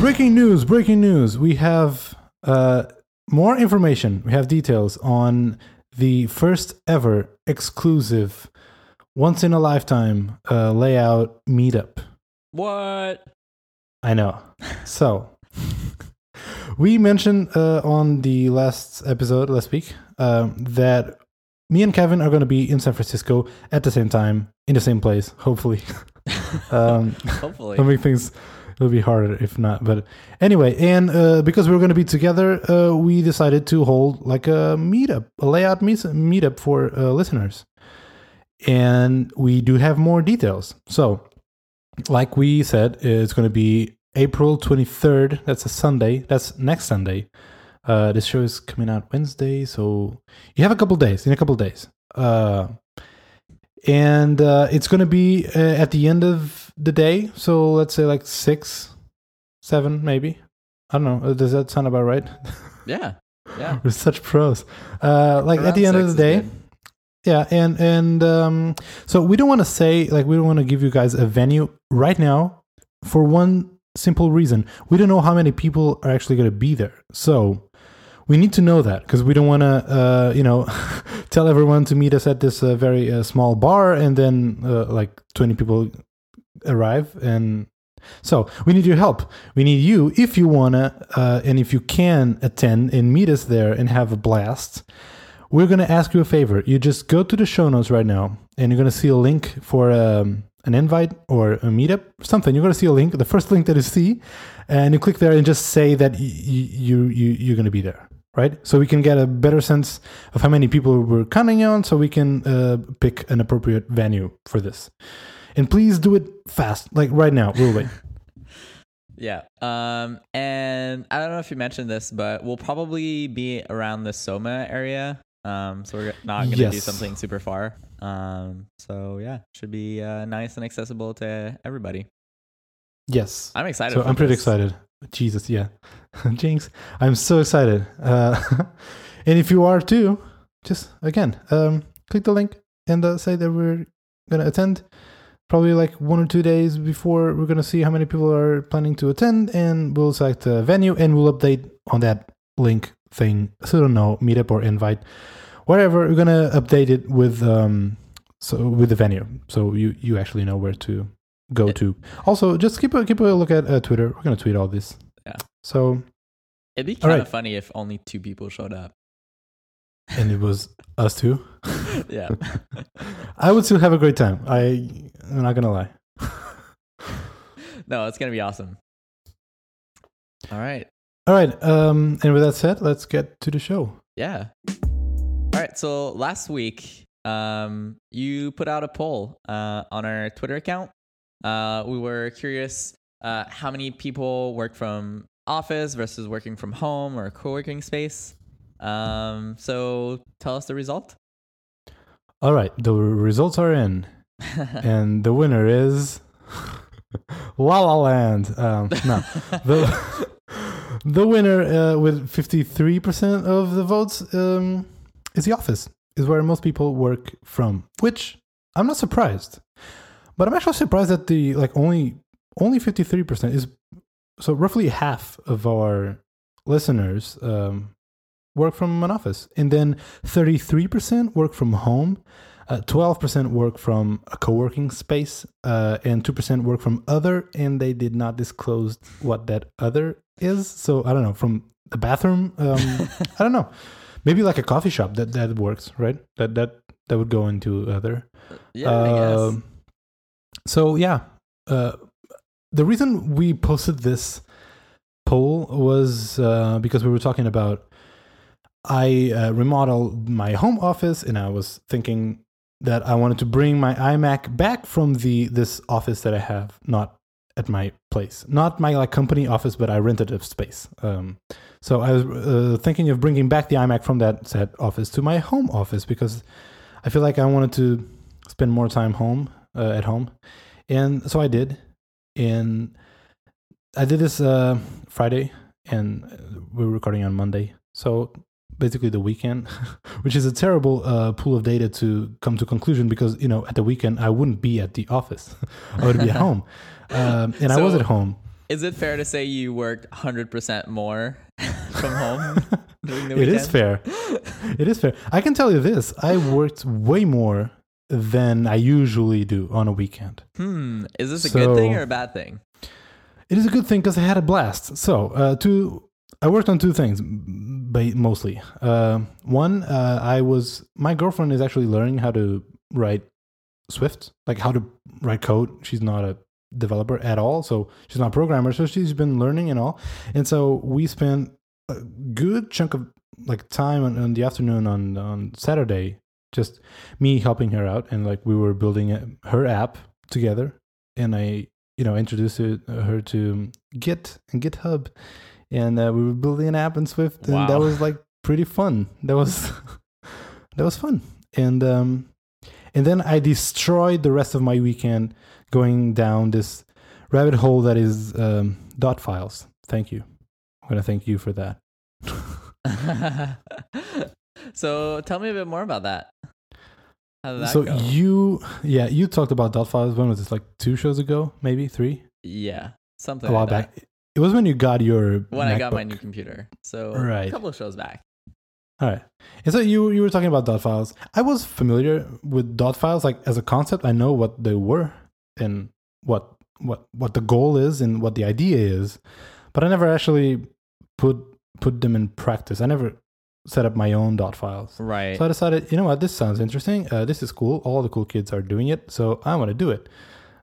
Breaking news! Breaking news! We have uh, more information. We have details on the first ever exclusive, once in a lifetime uh, layout meetup. What? I know. So, we mentioned uh, on the last episode last week um, that me and Kevin are going to be in San Francisco at the same time, in the same place, hopefully. um, Hopefully. Make things it'll be harder if not. But anyway, and uh, because we were going to be together, uh, we decided to hold like a meetup, a layout meet- meetup for uh, listeners, and we do have more details. So, like we said, it's going to be April twenty third. That's a Sunday. That's next Sunday. Uh, this show is coming out Wednesday, so you have a couple days. In a couple days. Uh, and uh, it's going to be uh, at the end of the day. So let's say like six, seven, maybe. I don't know. Uh, Does that sound about right? Yeah. Yeah. We're such pros. Uh, like at the end of the day. Yeah, and and um, so we don't want to say like we don't want to give you guys a venue right now for one simple reason. We don't know how many people are actually going to be there. So we need to know that because we don't want to, uh, you know, tell everyone to meet us at this uh, very uh, small bar and then uh, like twenty people arrive and. So we need your help. We need you if you wanna uh, and if you can attend and meet us there and have a blast we're going to ask you a favor. You just go to the show notes right now and you're going to see a link for um, an invite or a meetup, something. You're going to see a link, the first link that you see, and you click there and just say that you, you, you're going to be there, right? So we can get a better sense of how many people we're counting on so we can uh, pick an appropriate venue for this. And please do it fast, like right now. We'll wait. Yeah. Um, and I don't know if you mentioned this, but we'll probably be around the Soma area. Um, so we're not going to do something super far. Um, so yeah, should be uh, nice and accessible to everybody. Yes. I'm excited. so I'm pretty excited. Jesus, yeah, Jinx, I'm so excited. Uh, and if you are too, just again, um, click the link and uh, say that we're gonna attend. Probably like one or two days before we're gonna see how many people are planning to attend, and we'll select a venue and we'll update on that link thing. So I don't know, meetup or invite, whatever. We're gonna update it with um, so with the venue, so you you actually know where to go to. Also, just keep a keep a look at uh, Twitter. We're gonna tweet all this. Yeah. So It'd be kind of right. funny if only two people showed up. and it was us too. yeah. I would still have a great time. I I'm not gonna lie. no, it's gonna be awesome. All right. All right. Um, and with that said, let's get to the show. Yeah. All right. So last week, um, you put out a poll uh, on our Twitter account. Uh, we were curious uh, how many people work from office versus working from home or co-working space. Um, so tell us the result. All right. The results are in, and the winner is La La Land. Um, no, the the winner uh, with fifty three percent of the votes um, is The Office. Is where most people work from, which I'm not surprised. But I'm actually surprised that the like only only fifty three percent is so roughly half of our listeners um, work from an office, and then thirty three percent work from home. Uh, Twelve percent work from a co-working space, uh, and two percent work from other. And they did not disclose what that other is. So I don't know. From the bathroom, um, I don't know. Maybe like a coffee shop that that works, right? That that that would go into other. yeah, I guess. Um, So yeah, uh, the reason we posted this poll was uh, because we were talking about I uh, remodeled my home office, and I was thinking that I wanted to bring my iMac back from the this office that I have, not at my place, not my like company office, but I rented a space. Um, so I was uh, thinking of bringing back the iMac from that said office to my home office because I feel like I wanted to spend more time home uh, at home, and so I did, and I did this uh, Friday, and we we're recording on Monday, so basically the weekend, which is a terrible uh, pool of data to come to conclusion because you know at the weekend I wouldn't be at the office, I would be at home, um, and I was at home. Is it fair to say you worked 100% more from home It is fair. it is fair. I can tell you this: I worked way more than I usually do on a weekend. Hmm. Is this a good thing or a bad thing? It is a good thing because I had a blast. So, uh, two, I worked on two things, mostly. Uh, one, uh, I was my girlfriend is actually learning how to write Swift, like how to write code. She's not a developer at all, so she's not a programmer. So she's been learning and all. And so we spent a good chunk of like time on, on the afternoon on on Saturday, just me helping her out, and like we were building a, her app together. And I you know introduced it- her to Git and GitHub, and uh, we were building an app in Swift, and that was like pretty fun. That was that was fun, and um, and then I destroyed the rest of my weekend going down this rabbit hole that is um, dot files. Thank you. I'm gonna thank you for that. so tell me a bit more about that. That so go? you, yeah, you talked about dot files. When was this? Like two shows ago, maybe three, yeah, something a while like that. back. It was when you got your When I got my new computer. So Right. a couple of shows back. All right. And so you you were talking about dot files. I was familiar with dot files like as a concept. I know what they were and what what what the goal is and what the idea is, but I never actually put put them in practice. I never set up my own dot files. Right. So I decided, you know what, this sounds interesting. Uh, this is cool. All the cool kids are doing it, so I want to do it.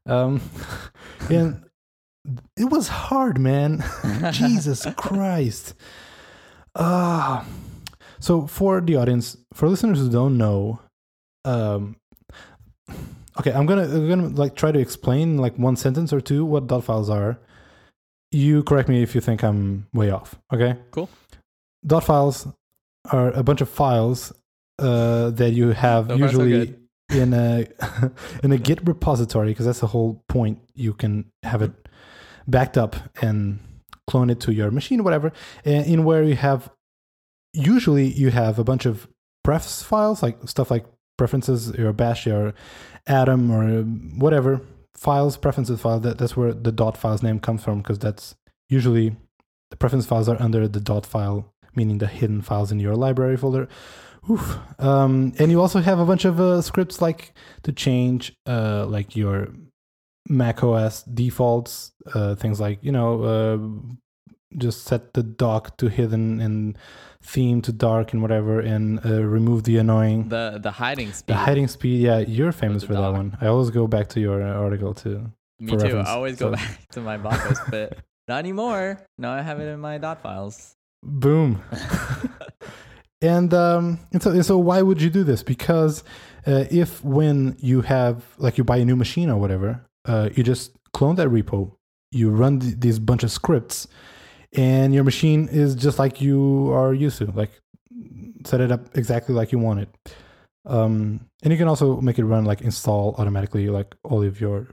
Um, and it was hard, man. Jesus Christ. Ah. so for the audience, for listeners who don't know, um, okay, I'm gonna I'm gonna like try to explain like one sentence or two what dot files are. You correct me if you think I'm way off. Okay. Cool. Dot files are a bunch of files uh, that you have So far, so usually in a in a Git repository because that's the whole point. You can have it backed up and clone it to your machine, whatever. And in where you have usually you have a bunch of prefs files, like stuff like preferences, your bash, your atom, or whatever files, preferences file. That that's where the dot files name comes from because that's usually the preference files are under the dot file, meaning the hidden files in your library folder. Oof. Um, and you also have a bunch of uh, scripts like to change uh, like your Mac OS defaults, uh, things like you know, uh, just set the dock to hidden and theme to dark and whatever, and uh, remove the annoying the the hiding speed. the hiding speed. Yeah, you're famous for that one. I always go back to your uh, article too. Me too. reference, I always go back to my blog post, but not anymore. Now I have it in my dot files. Boom. and um, and so and so why would you do this? Because uh, if when you have like you buy a new machine or whatever, uh, you just clone that repo, you run th- these bunch of scripts, and your machine is just like you are used to, like set it up exactly like you want it. Um, and you can also make it run like install automatically, like all of your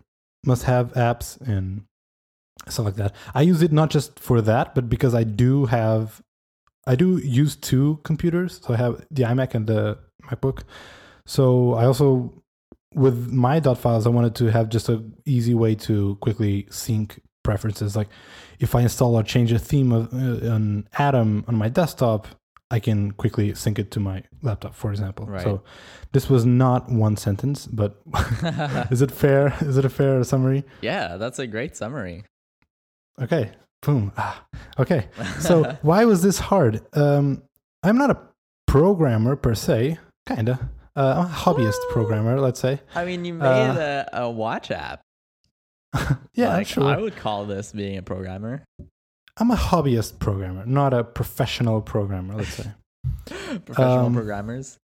must-have apps and stuff like that. I use it not just for that, but because I do have, I do use two computers. So I have the iMac and the MacBook. So I also, with my dot files, I wanted to have just a easy way to quickly sync preferences. Like if I install or change a theme of uh, an Atom on my desktop, I can quickly sync it to my laptop, for example. Right. So this was not one sentence, but is it fair? Is it a fair summary? yeah, that's a great summary. Okay. Boom. Ah, okay. So why was this hard? Um, I'm not a programmer per se, kinda. Uh, I'm a hobbyist Woo! programmer, let's say. I mean, you made Uh, a, a watch app. Yeah, like, sure. I would call this being a programmer. I'm a hobbyist programmer, not a professional programmer, let's say. Professional Um, programmers.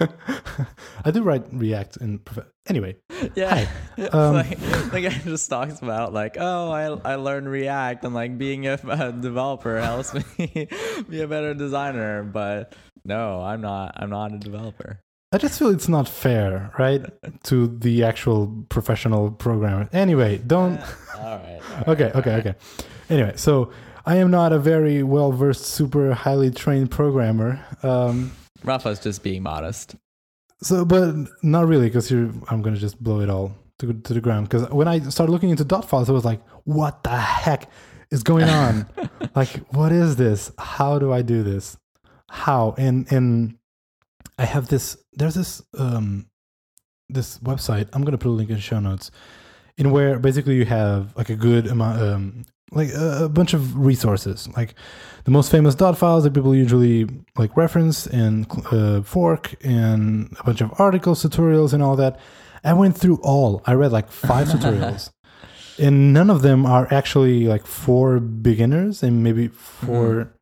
I do write React in prof- anyway. Yeah. Um, like the guy just talks about like, oh, I I learned React and like being a, a developer helps me be a better designer. But no, I'm not. I'm not a developer. I just feel it's not fair, right, to the actual professional programmer. Anyway, don't. All right. okay, okay, okay. Anyway, so I am not a very well versed, super highly trained programmer. Um, Rafa's just being modest. so, but not really, because you're. I'm gonna just blow it all to, to the ground because when I started looking into dot files, I was like, "What the heck is going on? like, what is this? How do I do this? How?" And and I have this. There's this um this website. I'm gonna put a link in show notes, in where basically you have like a good amount, um, like a, bunch of resources, like the most famous dot files that people usually like reference and uh, fork, and a bunch of articles, tutorials, and all that. I went through all. I read like five tutorials. And none of them are actually like for beginners and maybe for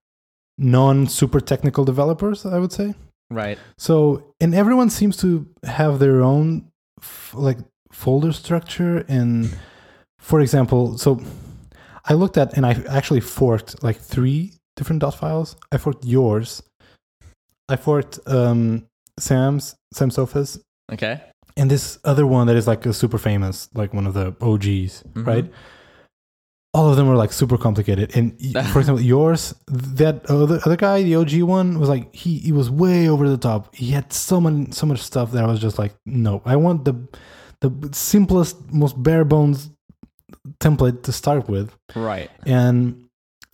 non super technical developers, I would say. Right. So, and everyone seems to have their own f- like folder structure. And for example, so I looked at and I actually forked like three different dot files. I forked yours. I forked um, Sam's, Sam Soffes', Okay. and this other one that is like a super famous, like one of the OGs, Mhm. right? All of them were like super complicated. And for example, yours, that other, other guy, the OG one, was like he he was way over the top. He had so much so much stuff that I was just like, no, I want the the simplest, most bare bones template to start with. Right. And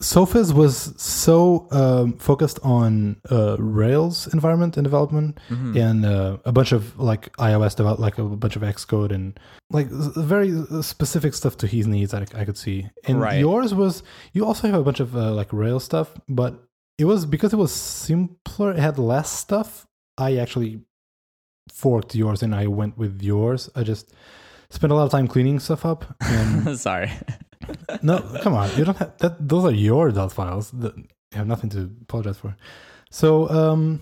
Soffes was so um, focused on uh, Rails environment and development Mhm. and uh, a bunch of like iOS develop like a bunch of Xcode and like very uh, specific stuff to his needs that I, I could see. And Right. yours was you also have a bunch of uh, like Rails stuff, but it was because it was simpler. It had less stuff. I actually forked yours and I went with yours. I just spent a lot of time cleaning stuff up and Sorry. no, come on. You don't have that. Those are your dot files. That you have nothing to apologize for. So, um,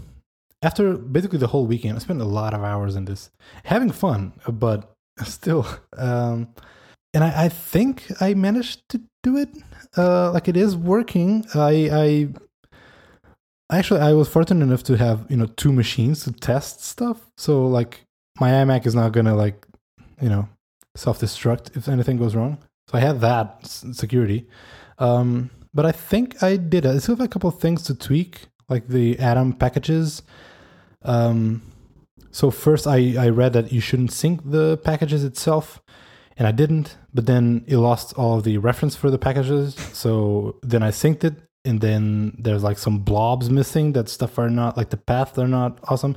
after basically the whole weekend, I spent a lot of hours in this, having fun, but still, um, and I, I think I managed to do it. Uh, like it is working. I, I actually I was fortunate enough to have you know two machines to test stuff. So like my iMac is not gonna like you know self destruct if anything goes wrong. So I had that security. Um, but I think I did. I still have a couple things to tweak, like the Atom packages. Um, so first, I, I read that you shouldn't sync the packages itself, and I didn't. But then it lost all the reference for the packages. So then I synced it, and then there's like some blobs missing. That stuff are not like the paths are not awesome.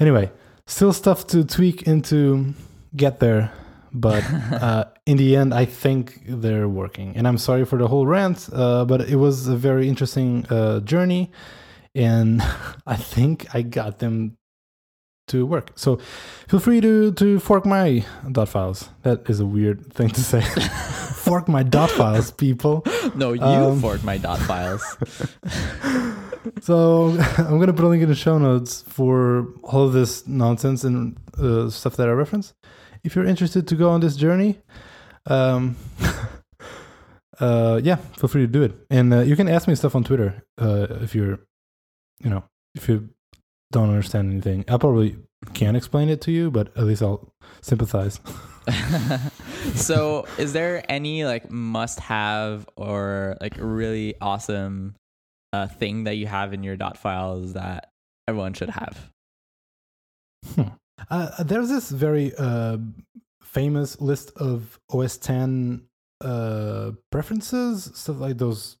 Anyway, still stuff to tweak into get there but uh, in the end, I think they're working. And I'm sorry for the whole rant, uh, but it was a very interesting uh, journey, and I think I got them to work. So feel free to to fork my dot files. That is a weird thing to say. fork my dot files, people. No, you Um, forked my dot files. So I'm gonna put a link in the show notes for all of this nonsense and uh, stuff that I reference. If you're interested to go on this journey, um, uh, yeah, feel free to do it. And uh, you can ask me stuff on Twitter uh, if you're, you know, if you don't understand anything. I probably can't explain it to you, but at least I'll sympathize. so, is there any like must have or like really awesome uh, thing that you have in your dot files that everyone should have? Uh, there's this very uh, famous list of OS 10 uh, preferences, stuff like those,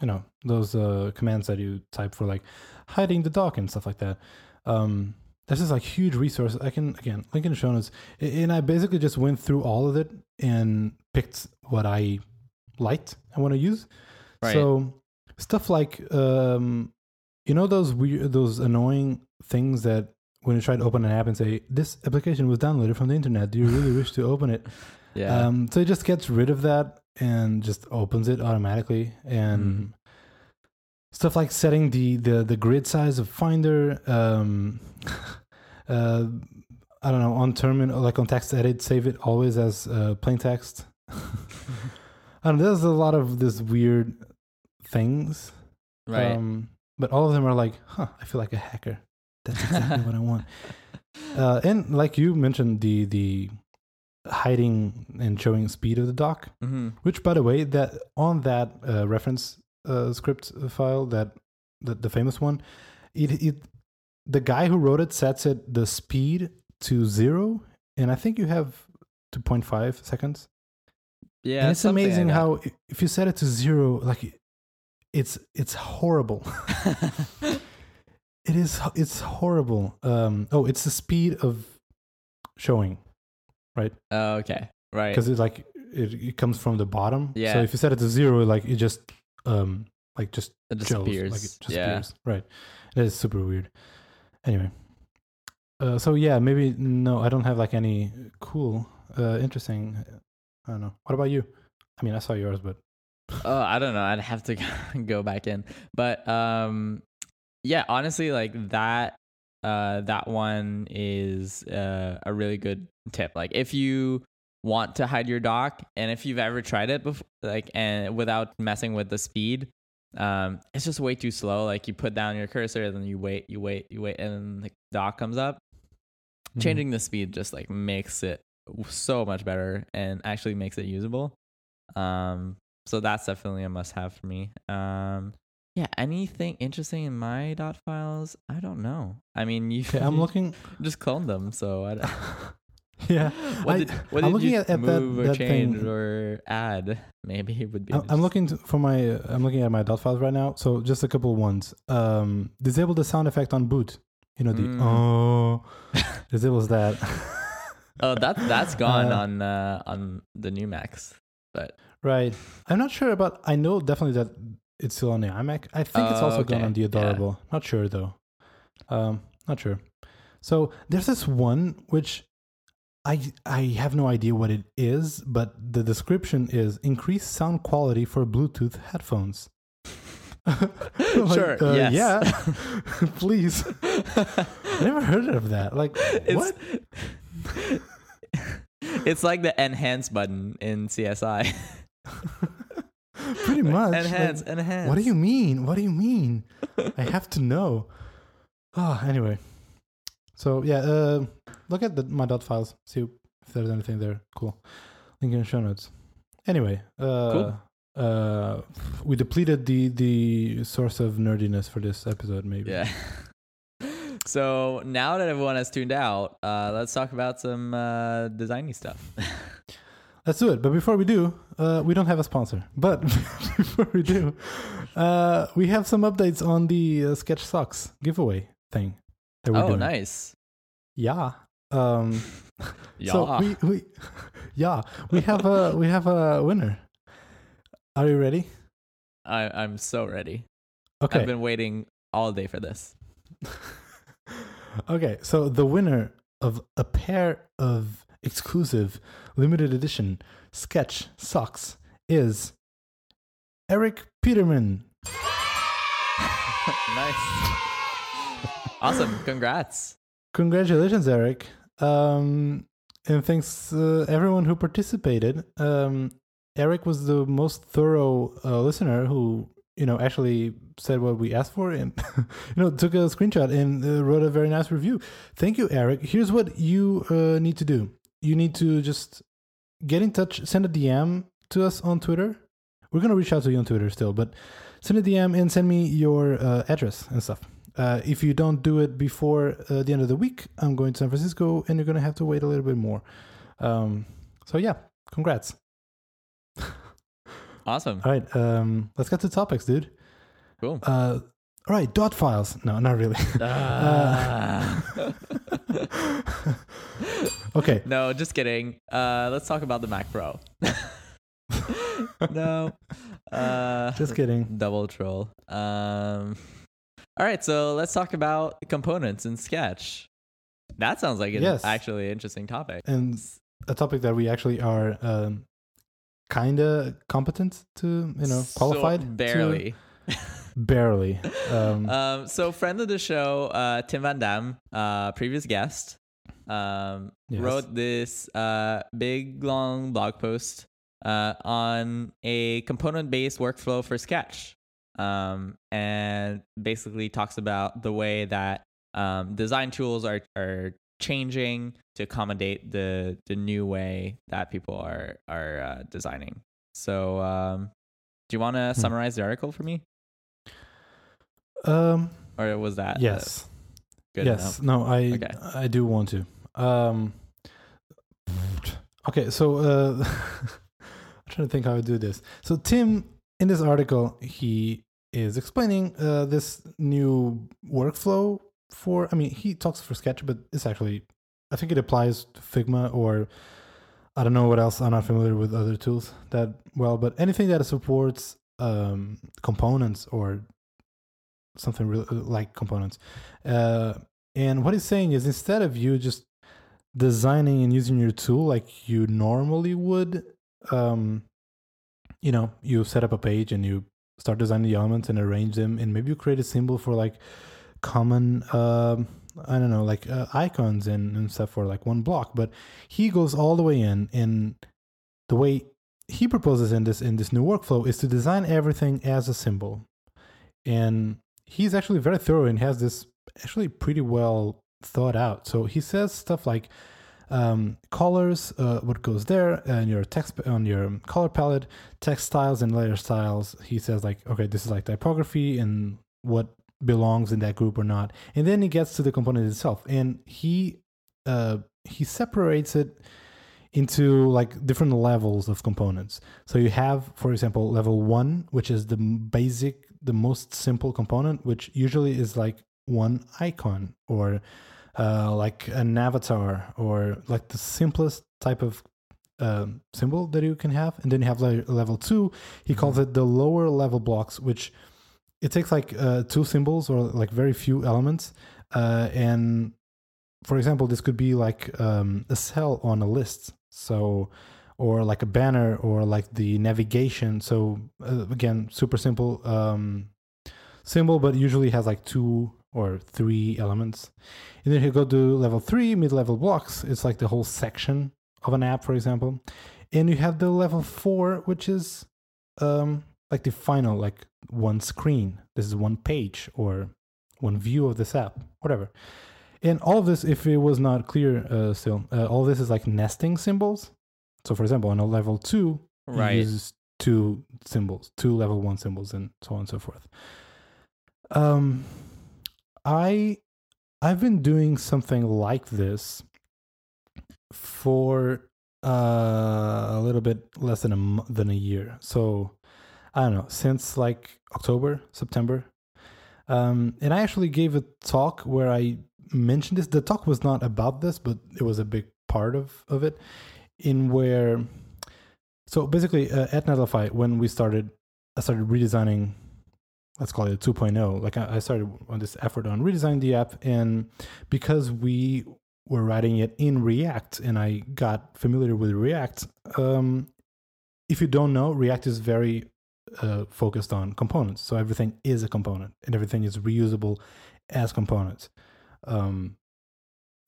you know, those uh, commands that you type for like hiding the dock and stuff like that. Um, there's this like huge resource. I can again link in the show notes, and I basically just went through all of it and picked what I liked and want to use. Right. So stuff like um, you know those weird, those annoying things that when you try to open an app and say this application was downloaded from the internet, do you really wish to open it? Yeah. Um, so it just gets rid of that and just opens it automatically. And stuff like setting the, the, the grid size of Finder, um, uh, I don't know, on terminal, like on text edit, save it always as uh, plain text. and there's a lot of this weird things. right. Um, but all of them are like, huh, I feel like a hacker. That's exactly what I want. Uh, and like you mentioned, the the hiding and showing speed of the dock, hmm which by the way, that on that uh, reference uh, script file, that the, the famous one, it it the guy who wrote it sets it the speed to zero, and I think you have to 0.5 seconds. Yeah, and it's like amazing how if you set it to zero, like it's it's horrible. it is it's horrible. Um, oh, it's the speed of showing right? oh, okay, right. because it's like it, it comes from the bottom. Yeah. So if you set it to zero, like it just um like just It disappears. like it just yeah. appears. Right. That is super weird. Anyway. Uh, so yeah, maybe no, I don't have like any cool, uh, interesting. I don't know. What about you? I mean, I saw yours, but Oh, I don't know. I'd have to go back in. But um yeah, honestly like that uh that one is uh, a really good tip. Like if you want to hide your dock and if you've ever tried it before like and without messing with the speed, um it's just way too slow. Like you put down your cursor and then you wait, you wait, you wait and then the dock comes up. Mhm. Changing the speed just like makes it so much better and actually makes it usable. Um, so that's definitely a must have for me. Um, yeah, anything interesting in my dot files? I don't know. I mean, you Okay, I'm looking. just cloned them, so I don't. yeah, what I- did, what I'm did looking you at- at that- move or that change thing. or add? Maybe it would be. I'm, I'm looking to, for my. I'm looking at my dot files right now. So just a couple ones. Um, disable the sound effect on boot. You know the Mm. oh, disables that. Oh, that that's gone Uh, on uh, on the new Macs, but Right. I'm not sure about. I know definitely that it's still on the iMac. I think it's Oh, also gone on the Yeah. Adorable. Not sure though. Um, not sure. So there's this one which I I have no idea what it is, but the description is increased sound quality for Bluetooth headphones. Like, Sure, uh, yes. Yeah. Please. I never heard of that. Like what? it's like the enhance button in CSI. Pretty much. like- enhance, enhance. What do you mean? What do you mean? I have to know. Oh, anyway. So yeah, uh, look at the, my dot files. See if there's anything there. Cool. Link in the show notes. Anyway, uh, Cool. uh, we depleted the the source of nerdiness for this episode. Maybe. Yeah. So now that everyone has tuned out, uh, let's talk about some uh, designy stuff. Let's do it. But before we do, uh, we don't have a sponsor. But before we do, uh, we have some updates on the uh, Sketch Socks giveaway thing that we're oh, doing. nice. Yeah. Um, Yeah. So we, we yeah we have a we have a winner. Are you ready? I, I'm so ready. Okay. I've been waiting all day for this. okay. So the winner of a pair of exclusive limited edition sketch socks is Eric Peterman. nice. awesome. Congrats. Congratulations, Eric. Um, and thanks uh, everyone who participated. Um, Eric was the most thorough uh, listener who, you know, actually said what we asked for and, you know, took a screenshot and uh, wrote a very nice review. Thank you, Eric. Here's what you uh, need to do. You need to just get in touch, send a DM to us on Twitter. We're gonna reach out to you on Twitter still, but send a DM and send me your uh, address and stuff. Uh, if you don't do it before uh, the end of the week, I'm going to San Francisco, and you're gonna have to wait a little bit more. Um, so yeah, congrats. Awesome. All right, um, let's get to topics, dude. Cool. Uh, all right, dot files. No, not really. Ah. okay, no, just kidding. Uh, let's talk about the Mac Pro. no. Uh, just kidding. double troll. Um, all right, so let's talk about components in Sketch. That sounds like an Yes. actually interesting topic. And a topic that we actually are um, kind of competent to, you know, So qualified. to- barely. barely. Um, Um, so friend of the show, uh, Tim Van Damme, uh, previous guest, um, Yes. wrote this uh, big long blog post uh, on a component-based workflow for Sketch, um, and basically talks about the way that um, design tools are are changing to accommodate the the new way that people are are uh, designing. So, um, do you want to Hmm. summarize the article for me, um, or was that yes. good yes. enough? No, I Okay. I do want to. Um, Okay, so uh, I'm trying to think how I do this. So Tim, in this article, he is explaining uh, this new workflow for. I mean, he talks for Sketch, but it's actually, I think it applies to Figma or I don't know what else. I'm not familiar with other tools that well, but anything that supports um, components or something like components. Uh, and what he's saying is instead of you just designing and using your tool like you normally would, um, you know, you set up a page and you start designing the elements and arrange them, and maybe you create a symbol for like common. Uh, I don't know, like uh, icons and, and stuff for like one block, but he goes all the way in, and the way he proposes in this in this new workflow is to design everything as a symbol, and he's actually very thorough and has this actually pretty well thought out. So he says stuff like um, colors, uh, what goes there, and your text on your color palette, text styles and layer styles. He says like, okay, this is like typography and what belongs in that group or not. And then he gets to the component itself, and he uh, he separates it into like different levels of components. So you have, for example, level one, which is the basic, the most simple component, which usually is like one icon or uh, like an avatar or like the simplest type of uh, symbol that you can have. And then you have le- level two. He calls it the lower level blocks, which it takes like uh, two symbols or like very few elements. Uh, and for example, this could be like um, a cell on a list. So, or like a banner or like the navigation. So uh, again, super simple um, symbol, but usually has like two or three elements. And then you go to level three, mid-level blocks. It's like the whole section of an app, for example. And you have the level four, which is um, like the final, like one screen. This is one page or one view of this app, whatever. And all of this, if it was not clear uh, still, uh, all this is like nesting symbols. So, for example, on a level two, Right. you use two symbols, two level one symbols, and so on and so forth. Um, I I've been doing something like this for uh, a little bit less than a than a year. So I don't know since like October, September. Um, and I actually gave a talk where I mentioned this. The talk was not about this, but it was a big part of of it. In where, so basically, uh, at Netlify, when we started, I started redesigning let's call it 2.0 like I, I started on this effort on redesigning the app and because we were writing it in react and i got familiar with react um, if you don't know react is very uh, focused on components. So everything is a component and everything is reusable as components. Um,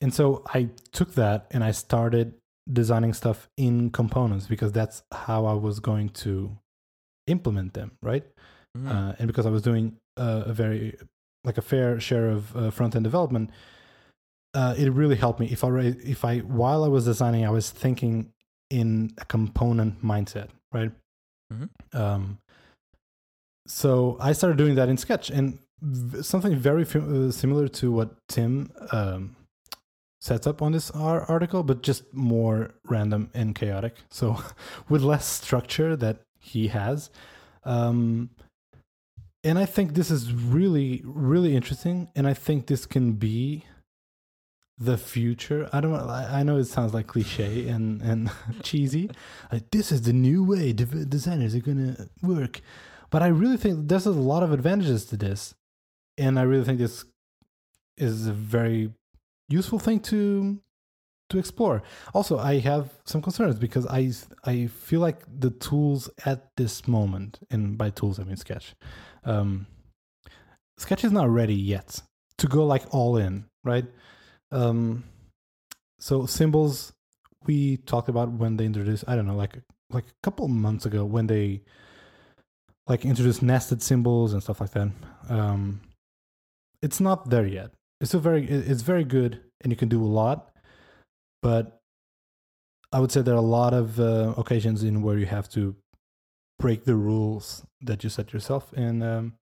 and so i took that and i started designing stuff in components because that's how i was going to implement them right Mhm. uh, and because I was doing uh, a very like a fair share of uh, front end development, uh, it really helped me. If I re- if I while I was designing, I was thinking in a component mindset, right? Mhm. Um, so I started doing that in Sketch, and v- something very fi- uh, similar to what Tim um, sets up on this ar- article, but just more random and chaotic. So with less structure that he has. Um, and I think this is really, really interesting. And I think this can be the future. I don't. I know it sounds like cliche and, and cheesy. Like, this is the new way dev- designers are to work. But I really think there's a lot of advantages to this. And I really think this is a very useful thing to to explore. Also, I have some concerns because I I feel like the tools at this moment, and by tools I mean Sketch, um, Sketch is not ready yet to go like all in, right? Um, so symbols we talked about when they introduced I don't know like like a couple months ago when they like introduced nested symbols and stuff like that. Um, it's not there yet. It's still very it's very good and you can do a lot, but I would say there are a lot of uh, occasions in where you have to break the rules that you set yourself and um,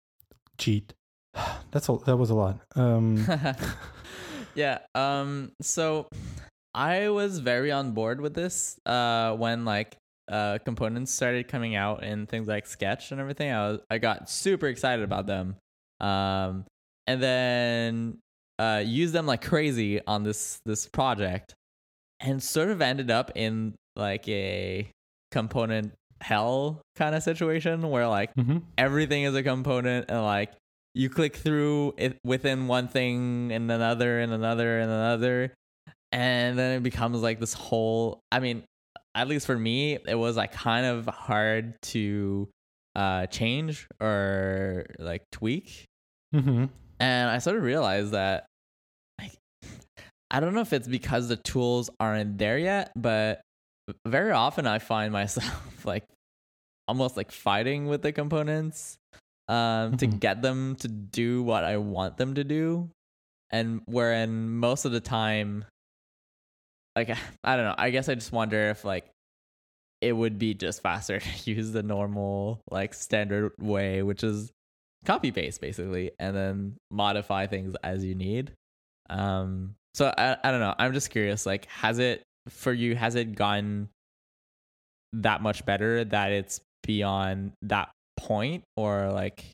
cheat. That's all. That was a lot. Um, yeah. Um. So I was very on board with this uh, when like uh, components started coming out in things like Sketch and everything. I was I got super excited about them, um, and then uh, used them like crazy on this this project, and sort of ended up in like a component hell kind of situation where like Mm-hmm. everything is a component and like you click through it within one thing and another and another and another and then it becomes like this whole i mean at least for me it was like kind of hard to uh change or like tweak Mm-hmm. and i sort of realized that like i don't know if it's because the tools aren't there yet but very often i find myself like almost like fighting with the components um to Mhm. get them to do what i want them to do and wherein most of the time like i don't know i guess i just wonder if like it would be just faster to use the normal like standard way which is copy paste basically and then modify things as you need um so I, I don't know i'm just curious like has it for you has it gotten that much better that it's beyond that point? Or like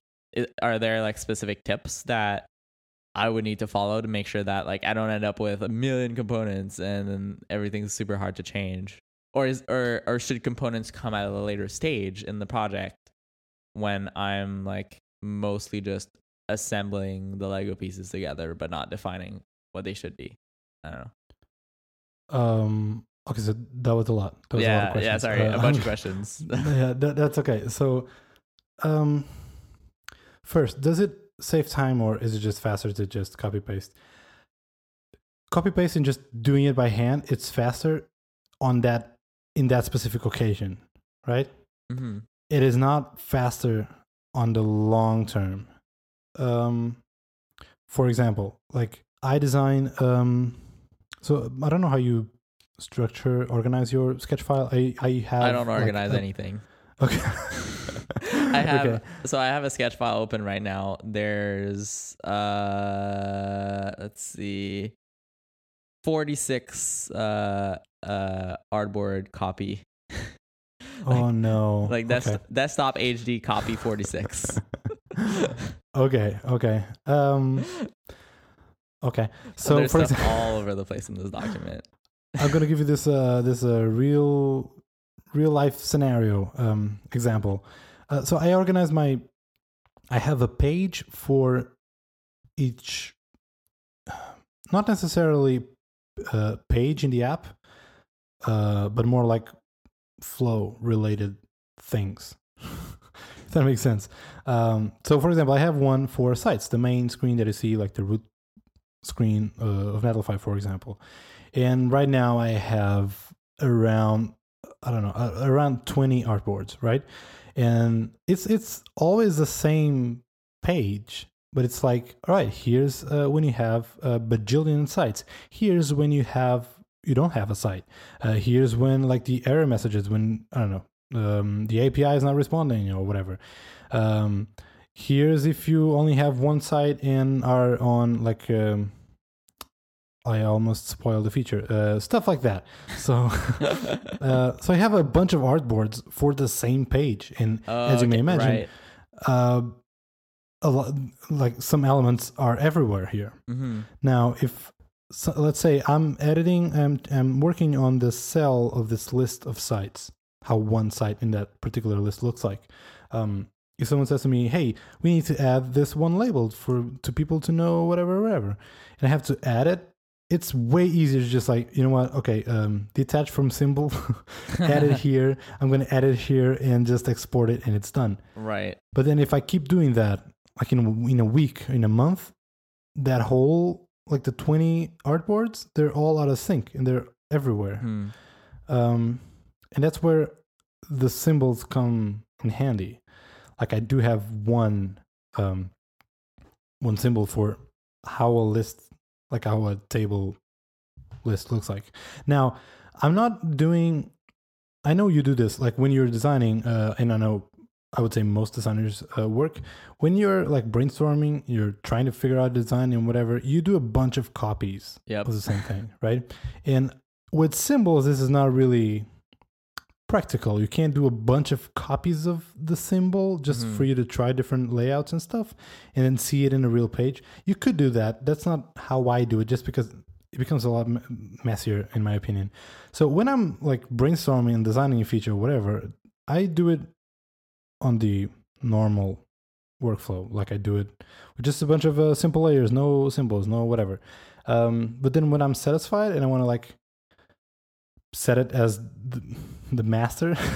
are there like specific tips that i would need to follow to make sure that like i don't end up with a million components and then everything's super hard to change? Or is or or should components come at a later stage in the project when i'm like mostly just assembling the lego pieces together but not defining what they should be? I don't know Um. Okay, so that was a lot. That was a lot of yeah questions. yeah sorry Uh, a bunch of questions yeah, that, that's okay. So, um, first, does it save time or is it just faster to just copy paste? Copy paste and just doing it by hand, it's faster on that in that specific occasion, right? Mm-hmm. It is not faster on the long term. Um, for example, like I design. Um, so I don't know how you structure organize your sketch file. I I have. i don't like, organize a- anything Okay. I have Okay. so I have a sketch file open right now. There's uh let's see 46 uh uh artboard copy. Oh no. like that's okay. desktop HD copy 46. okay. Okay. Um. Okay. So There's for stuff example, all over the place in this document. I'm gonna give you this uh this uh real real life scenario um example. Uh, so I organize my. I have a page for each. Not necessarily uh, page in the app, uh, but more like flow related things. if that makes sense. Um, so, for example, I have one for sites, the main screen that you see, like the root screen uh, of Netlify, for example. And right now I have around, I don't know, uh, around 20 artboards, right? And it's it's always the same page, but it's like, all right, here's uh, when you have a bajillion sites. Here's when you have you don't have a site. Uh, here's when like the error messages when I don't know um, the API is not responding or whatever. Um, here's if you only have one site and are on like um, I almost spoiled the feature uh, stuff like that. So uh, so I have a bunch of artboards for the same page, and as you may Okay, imagine, right. uh, a lot like some elements are everywhere here. Mhm. Now, if so, let's say I'm editing, I'm, I'm working on the cell of this list of sites, how one site in that particular list looks like. Um, if someone says to me, "Hey, we need to add this one label for to people to know whatever, whatever," and I have to add it, it's way easier to just like, you know what? Okay, um, detach from symbol, add it here. I'm going to add it here and just export it, and it's done. Right. But then if I keep doing that, like in a, in a week, in a month, that whole like the 20 artboards, they're all out of sync and they're everywhere. Hmm. Um, and that's where the symbols come in handy. Like I do have one um, one symbol for how a list, like how a table list looks like. Now, I'm not doing. I know you do this, like when you're designing, uh, and I know I would say most designers uh, work when you're like brainstorming, you're trying to figure out design and whatever. You do a bunch of copies Yep. of the same thing, right? And with symbols, this is not really practical. You can't do a bunch of copies of the symbol just Mhm. for you to try different layouts and stuff and then see it in a real page. You could do that. That's not how I do it just because it becomes a lot messier in my opinion. So when I'm like brainstorming and designing a feature or whatever, I do it on the normal workflow like I do it with just a bunch of uh, simple layers, no symbols, no whatever. Um, but then when I'm satisfied and I want to like set it as the, the master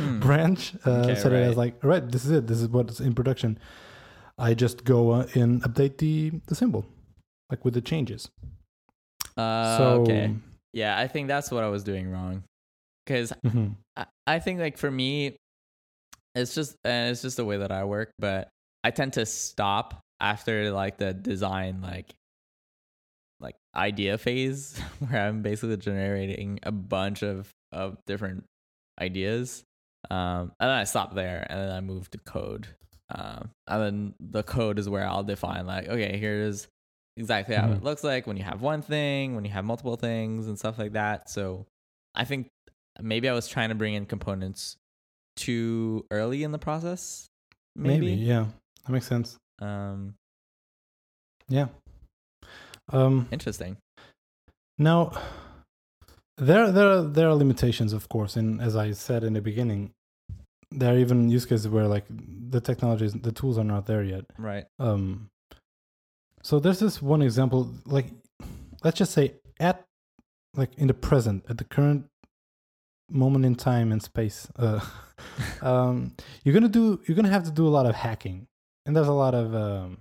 Hmm. branch, uh, Okay, set it as like, all right, this is it. This is what's in production. I just go uh, and update the the symbol, like with the changes. Uh, so okay. Yeah, I think that's what I was doing wrong. Because mhm. I, I think like for me, it's just uh, it's just the way that I work. But I tend to stop after like the design like like idea phase where I'm basically generating a bunch of of different ideas. Um, and then I stop there, and then I move to code. Um, and then the code is where I'll define like, okay, here is exactly how it Mhm. looks like when you have one thing, when you have multiple things, and stuff like that. So I think maybe I was trying to bring in components too early in the process. Maybe. maybe yeah, that makes sense. Um, Yeah. Um, interesting. Now, there there are, there are limitations, of course, and as I said in the beginning, there are even use cases where like the technologies, the tools are not there yet. Right. Um, so there's this one example, like let's just say at like in the present, at the current moment in time and space, uh, um, you're gonna do you're gonna have to do a lot of hacking, and there's a lot of um,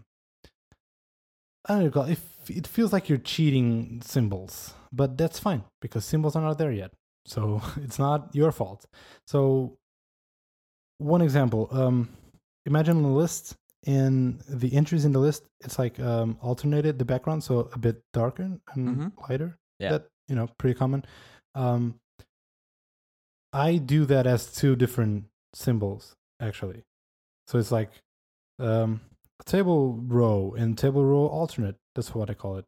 I don't know. It, it feels like you're cheating symbols, but that's fine because symbols are not there yet, so it's not your fault. So, one example: um, imagine a list, and the entries in the list it's like um, alternated the background, so a bit darker and Mhm. lighter. Yeah. That you know, pretty common. Um, I do that as two different symbols actually. So it's like um, table row and table row alternate. That's what I call it.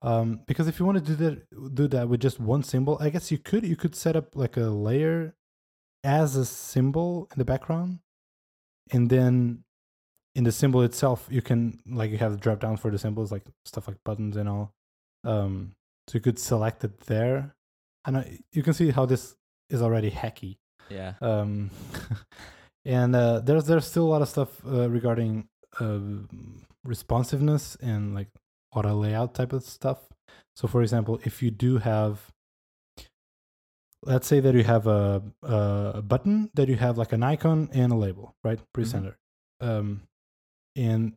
Um, because if you want to do that, do that with just one symbol, I guess you could. You could set up like a layer as a symbol in the background, and then in the symbol itself, you can like you have the drop down for the symbols, like stuff like buttons and all. Um, so you could select it there, and I, you can see how this is already hacky Yeah. um, and uh, there's there's still a lot of stuff uh, regarding uh, responsiveness and like auto layout type of stuff. So, for example, if you do have, let's say that you have a a button that you have like an icon and a label, right, pre-center, um, and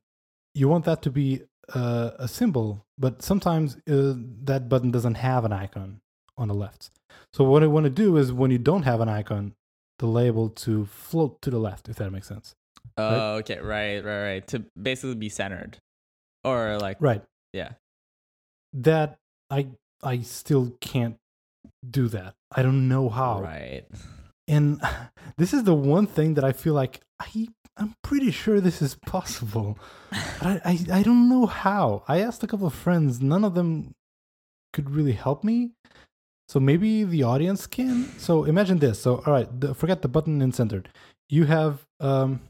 you want that to be uh, a symbol, but sometimes uh, that button doesn't have an icon on the left. So what I want to do is when you don't have an icon, the label to float to the left, if that makes sense. Oh, okay. Right, right, right. To basically be centered. Or like, Right. Yeah. That I I still can't do that. I don't know how. Right. And this is the one thing that I feel like I I'm pretty sure this is possible. But I, I, I don't know how. I asked a couple of friends, none of them could really help me. So maybe the audience can. So imagine this. So all right, the, forget the button in centered. You have um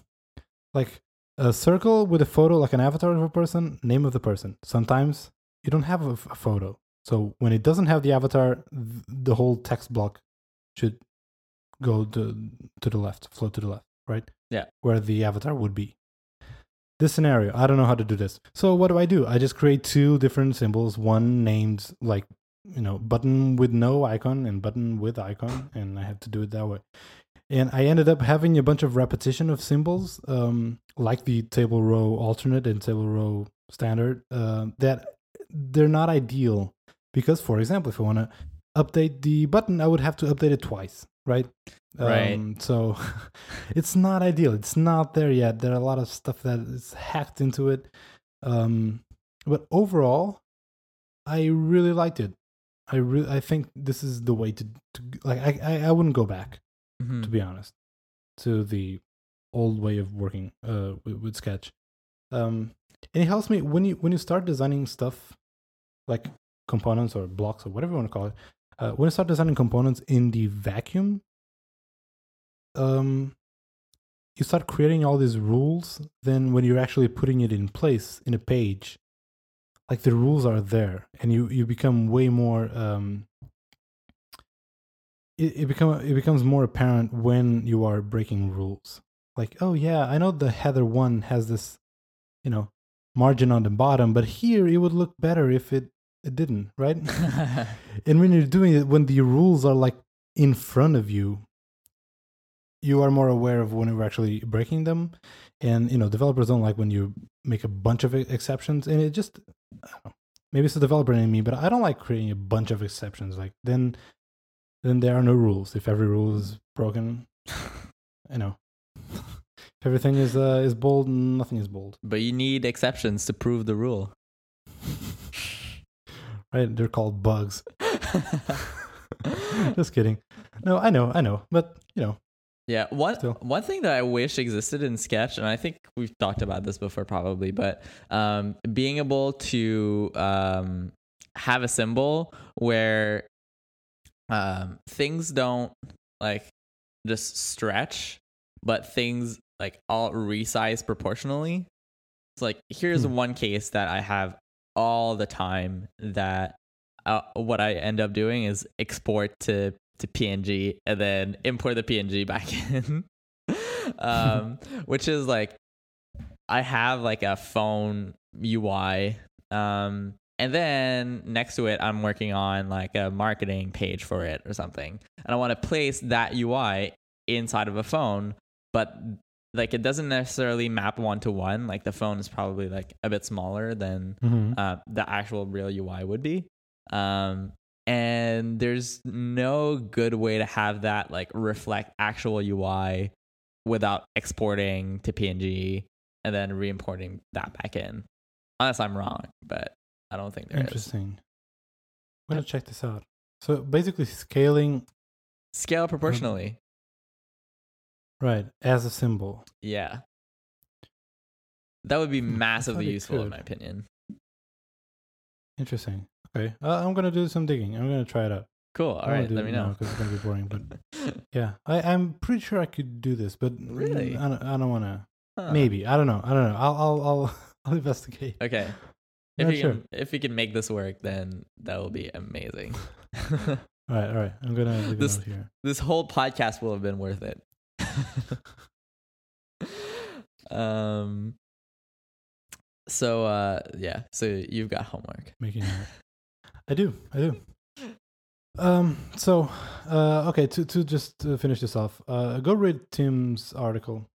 like a circle with a photo, like an avatar of a person, name of the person. Sometimes you don't have a, photo. So when it doesn't have the avatar, th- the whole text block should go to to the left, float to the left, right? Yeah. Where the avatar would be. This scenario, I don't know how to do this. So what do I do? I just create two different symbols, one named like you know, button with no icon and button with icon, and I have to do it that way. And I ended up having a bunch of repetition of symbols, um, like the table row alternate and table row standard, uh, that they're not ideal because, for example, if I want to update the button, I would have to update it twice, right? Right. Um, so it's not ideal. It's not there yet. There are a lot of stuff that is hacked into it. Um, but overall, I really liked it. I really, I think this is the way to, to like. I, I, I wouldn't go back Mhm. to be honest, to the old way of working uh, with, with Sketch. Um, and it helps me when you when you start designing stuff like components or blocks or whatever you want to call it. uh, when you start designing components in the vacuum, um, you start creating all these rules. Then when you're actually putting it in place in a page, like the rules are there, and you you become way more. Um, it, it become it becomes more apparent when you are breaking rules. Like, oh yeah, I know the heather one has this, you know, margin on the bottom, but here it would look better if it it didn't, right? and when you're doing it, when the rules are like in front of you, you are more aware of when you're actually breaking them. And you know, developers don't like when you make a bunch of exceptions, and it just maybe it's the developer in me, but I don't like creating a bunch of exceptions. Like then, then there are no rules. If every rule is broken, you know, if everything is uh, is bold, nothing is bold. But you need exceptions to prove the rule. right? They're called bugs. Just kidding. No, I know, I know, but you know. Yeah, one still. one thing that I wish existed in Sketch, and I think we've talked about this before, probably, but um, being able to um, have a symbol where um, things don't like just stretch, but things like all resize proportionally. It's like here's hmm. one case that I have all the time that uh, what I end up doing is export to to PNG and then import the PNG back in, um, which is like I have like a phone UI, um, and then next to it I'm working on like a marketing page for it or something, and I want to place that UI inside of a phone, but like it doesn't necessarily map one to one. Like the phone is probably like a bit smaller than mm-hmm. uh, the actual real UI would be. Um, and there's no good way to have that like reflect actual UI without exporting to PNG and then re-importing that back in. Unless I'm wrong, but I don't think there Interesting. Is. I'm gonna check this out. So basically, scaling scale proportionally. Right, as a symbol. Yeah. That would be hmm, massively useful, in my opinion. Interesting. Okay, uh, I'm gonna do some digging. I'm gonna try it out. Cool. All right, let me know because it's gonna be boring. But yeah, I, I'm pretty sure I could do this, but really, I don't, I don't want to. Huh. Maybe I don't know. I don't know. I'll I'll I'll, I'll investigate. Okay. If you sure. can if you can make this work, then that will be amazing. all right, all right. I'm gonna this, here. This whole podcast will have been worth it. um. So uh yeah, so you've got homework. Making art. I do. I do. Um. So, uh. Okay. To to just to finish this off, uh, go read Tim's article.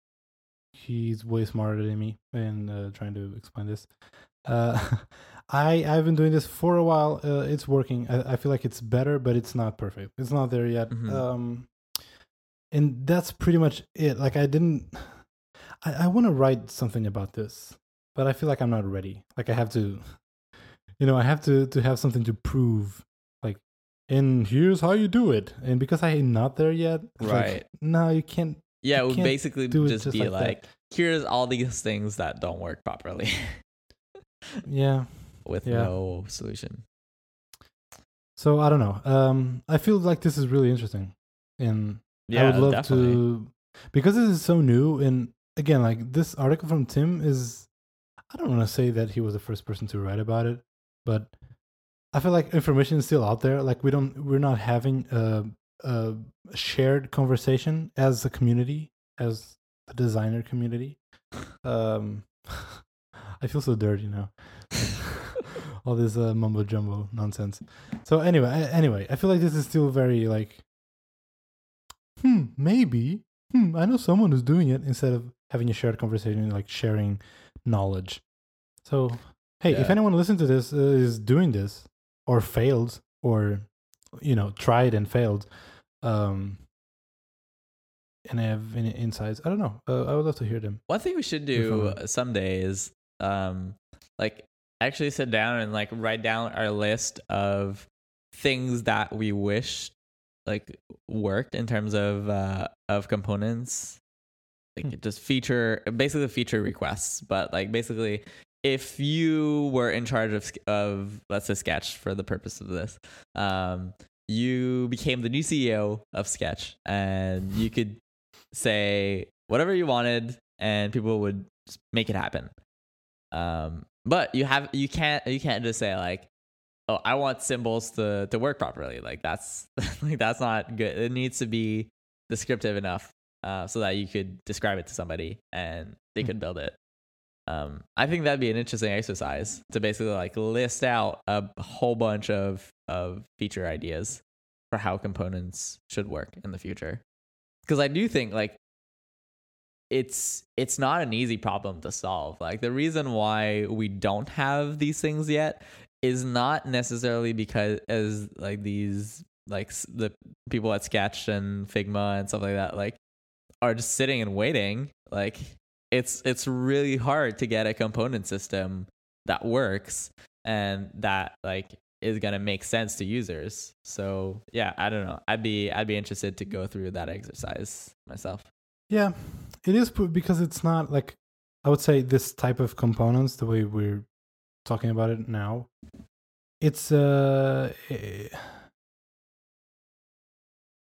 He's way smarter than me in uh, trying to explain this. Uh, I I've been doing this for a while. Uh, it's working. I, I feel like it's better, but it's not perfect. It's not there yet. Mm-hmm. Um and that's pretty much it. Like I didn't. I, I want to write something about this, but I feel like I'm not ready. Like I have to, you know, I have to to have something to prove. Like, and here's how you do it. And because I'm not there yet, right? Like, no, you can't. Yeah, it would basically just, just, be like, like here's all these things that don't work properly. yeah. With yeah. no solution. So I don't know. Um, I feel like this is really interesting, and yeah, I would love definitely. to because this is so new and again like this article from Tim is I don't want to say that he was the first person to write about it, but I feel like information is still out there. Like we don't we're not having a, a shared conversation as a community, as a designer community. Um I feel so dirty now. All this uh, mumbo jumbo nonsense. So anyway, anyway, I feel like this is still very like hmm, maybe, hmm, I know someone who's doing it instead of having a shared conversation, like sharing knowledge. So, hey, yeah. if anyone listening to this uh, is doing this or failed or, you know, tried and failed, um, and I have any insights, I don't know. Uh, I would love to hear them. One thing we should do someday is, um, like, actually sit down and like write down our list of things that we wish like worked in terms of uh of components like hmm. just feature basically feature requests but like basically if you were in charge of of let's say sketch for the purpose of this um you became the new CEO of Sketch, and you could say whatever you wanted, and people would make it happen. Um, but you have you can't you can't just say like, oh, I want symbols to to work properly. Like that's like that's not good. It needs to be descriptive enough uh, so that you could describe it to somebody and they Hmm. could build it. Um, I think that'd be an interesting exercise to basically like list out a whole bunch of of feature ideas for how components should work in the future. Because I do think like it's it's not an easy problem to solve. Like the reason why we don't have these things yet is not necessarily because as like these like the people at Sketch and Figma and stuff like that like are just sitting and waiting. Like it's it's really hard to get a component system that works and that like is gonna make sense to users. So yeah, I don't know. I'd be I'd be interested to go through that exercise myself. Yeah, it is because it's not like I would say this type of components the way we're talking about it now. It's uh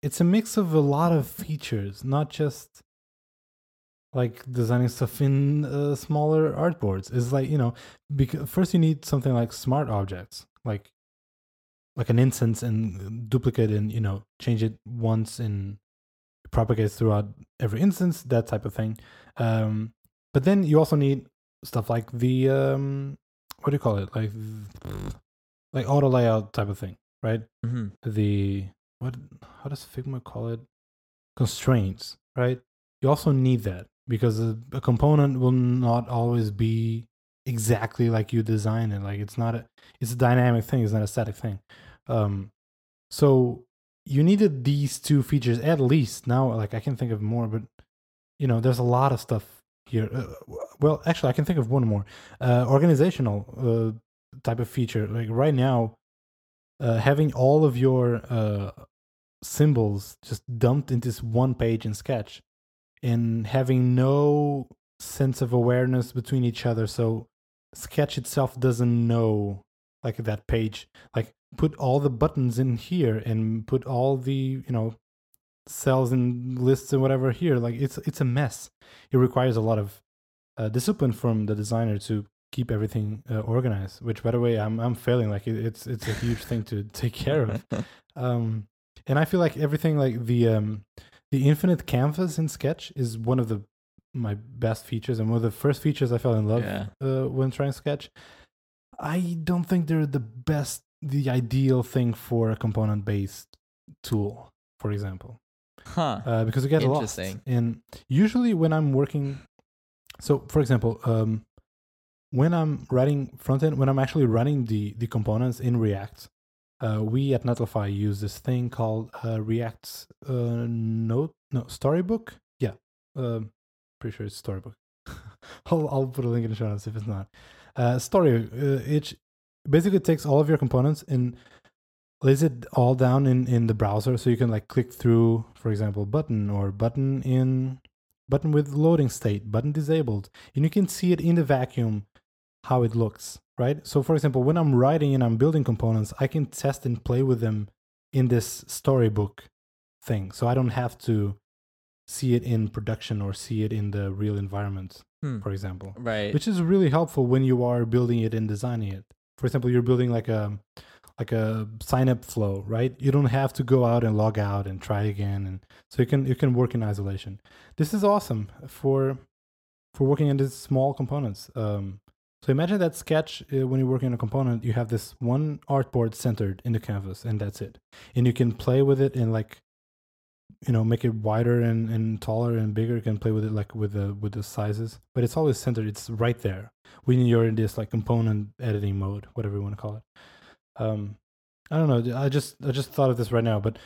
it's a mix of a lot of features, not just like designing stuff in uh, smaller artboards. It's like you know, because first you need something like smart objects, like like an instance and duplicate and you know change it once it propagates throughout every instance, that type of thing. Um, but then you also need stuff like the um, what do you call it, like like auto layout type of thing, right? Mm-hmm. the what how does figma call it constraints right you also need that because a, a component will not always be exactly like you design it like it's not a it's a dynamic thing it's not a static thing um so you needed these two features at least now like i can think of more but you know there's a lot of stuff here uh, well actually i can think of one more uh organizational uh type of feature like right now uh, having all of your uh, symbols just dumped into this one page in Sketch and having no sense of awareness between each other. So Sketch itself doesn't know like that page. Like put all the buttons in here and put all the you know cells and lists and whatever here. Like it's it's a mess. It requires a lot of uh, discipline from the designer to keep everything uh, organized. Which, by the way, I'm I'm failing. Like it, it's it's a huge thing to take care of. Um, and I feel like everything like the um the infinite canvas in Sketch is one of the my best features and one of the first features I fell in love Yeah. uh, when trying Sketch. I don't think they're the best, the ideal thing for a component based tool, for example Huh. uh, because you get lost. And usually when I'm working, so for example, um, when I'm writing front end, when I'm actually running the the components in React, uh, we at Netlify use this thing called uh, React uh, Note no Storybook. Yeah, um, pretty sure it's Storybook. I'll I'll put a link in the show notes if it's not. Uh, story uh, it basically it takes all of your components and lays it all down in in the browser so you can like click through for example button or button in button with loading state button disabled and you can see it in the vacuum how it looks right so for example when i'm writing and i'm building components i can test and play with them in this storybook thing so i don't have to see it in production or see it in the real environment Hmm. for example Right. which is really helpful when you are building it and designing it. For example, you're building like a like a sign up flow, right? You don't have to go out and log out and try again, and so you can you can work in isolation. This is awesome for for working in these small components. Um, so imagine that sketch uh, when you're working on a component, you have this one artboard centered in the canvas, and that's it. And you can play with it and like you know make it wider and, and taller and bigger you can play with it like with the with the sizes but it's always centered it's right there when you're in this like component editing mode whatever you want to call it. Um i don't know i just i just thought of this right now but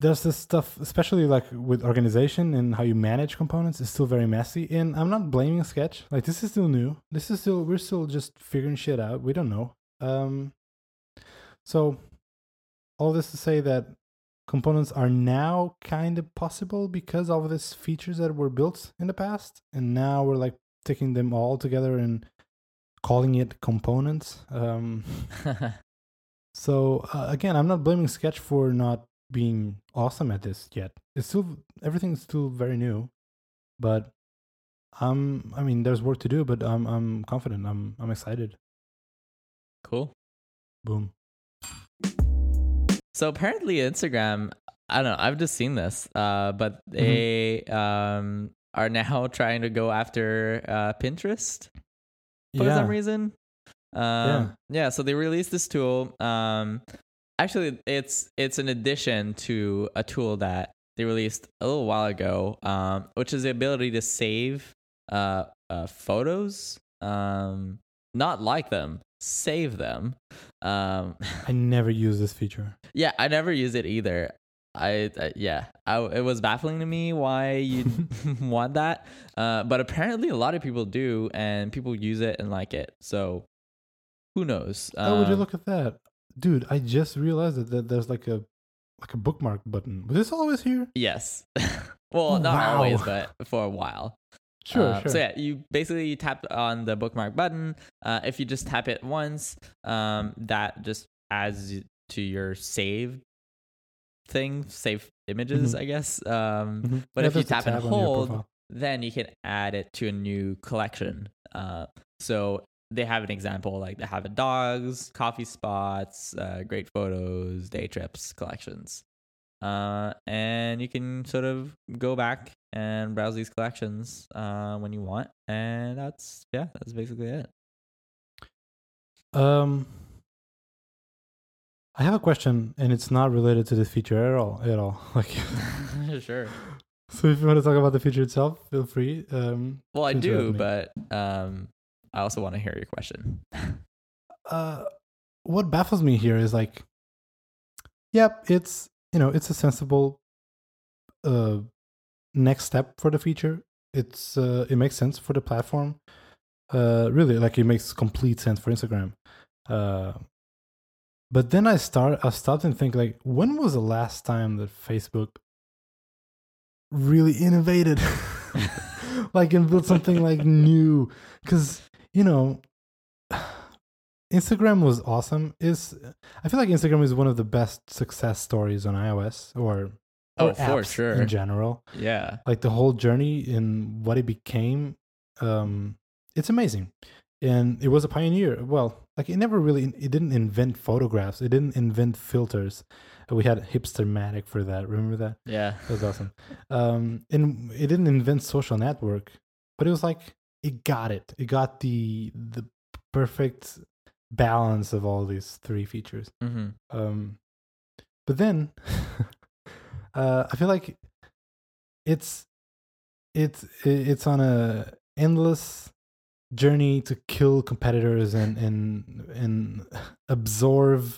there's this stuff especially like with organization and how you manage components is still very messy and i'm not blaming sketch like this is still new. This is still we're still just figuring shit out we don't know. Um so all this to say that components are now kind of possible because of these features that were built in the past and now we're like taking them all together and calling it components um So uh, again, I'm not blaming Sketch for not being awesome at this yet. It's still everything's still very new, but I'm. I mean, there's work to do, but I'm. I'm confident. I'm. I'm excited. Cool. Boom. So apparently Instagram, I don't know, I've just seen this, uh, but they um, are now trying to go after uh, Pinterest for yeah. some reason. Um, yeah. so they released this tool. Um, actually, it's it's an addition to a tool that they released a little while ago, um, which is the ability to save uh, uh, photos, um, not like them, save them. Um, I never use this feature. yeah, I never use it either. I, I yeah, I, it was baffling to me why you want that, uh, but apparently a lot of people do, and people use it and like it. So who knows? oh, would you Um, look at that, dude? I just realized that, that there's like a like a bookmark button. Was this always here? Yes. well, not wow. always, but for a while. Sure, Uh, sure. So yeah, you basically you tap on the bookmark button. Uh, if you just tap it once, um, that just adds to your saved thing, save images, Mhm. I guess. Um, Mhm. But Yeah, if you tap and tab on your hold, then you can add it to a new collection. Uh, so they have an example like they have a dogs, coffee spots, uh, great photos, day trips collections. Uh, and you can sort of go back and browse these collections uh, when you want. And that's, yeah, that's basically it. Um, I have a question, and it's not related to the feature at all. At all. Like, sure. so if you want to talk about the feature itself, feel free. Um, Well, I do, but um, I also want to hear your question. uh, what baffles me here is like, yep, it's you know, it's a sensible uh next step for the feature. It's uh, it makes sense for the platform. Uh, really, like it makes complete sense for Instagram. Uh, but then I start, I stopped and think like, when was the last time that Facebook really innovated, like and built something like new? Because you know, Instagram was awesome. Is I feel like Instagram is one of the best success stories on iOS or, Oh, or for sure. in general. yeah. Like the whole journey and what it became, um, it's amazing. And it was a pioneer. Well, like it never really, it didn't invent photographs. It didn't invent filters. We had Hipstamatic for that. Remember that? Yeah. That was awesome. Um, and it didn't invent social network, but it was like it got it. It got the the perfect balance of all these three features. hmm Um, but then, uh, I feel like it's it's it's on a endless journey to kill competitors and and and absorb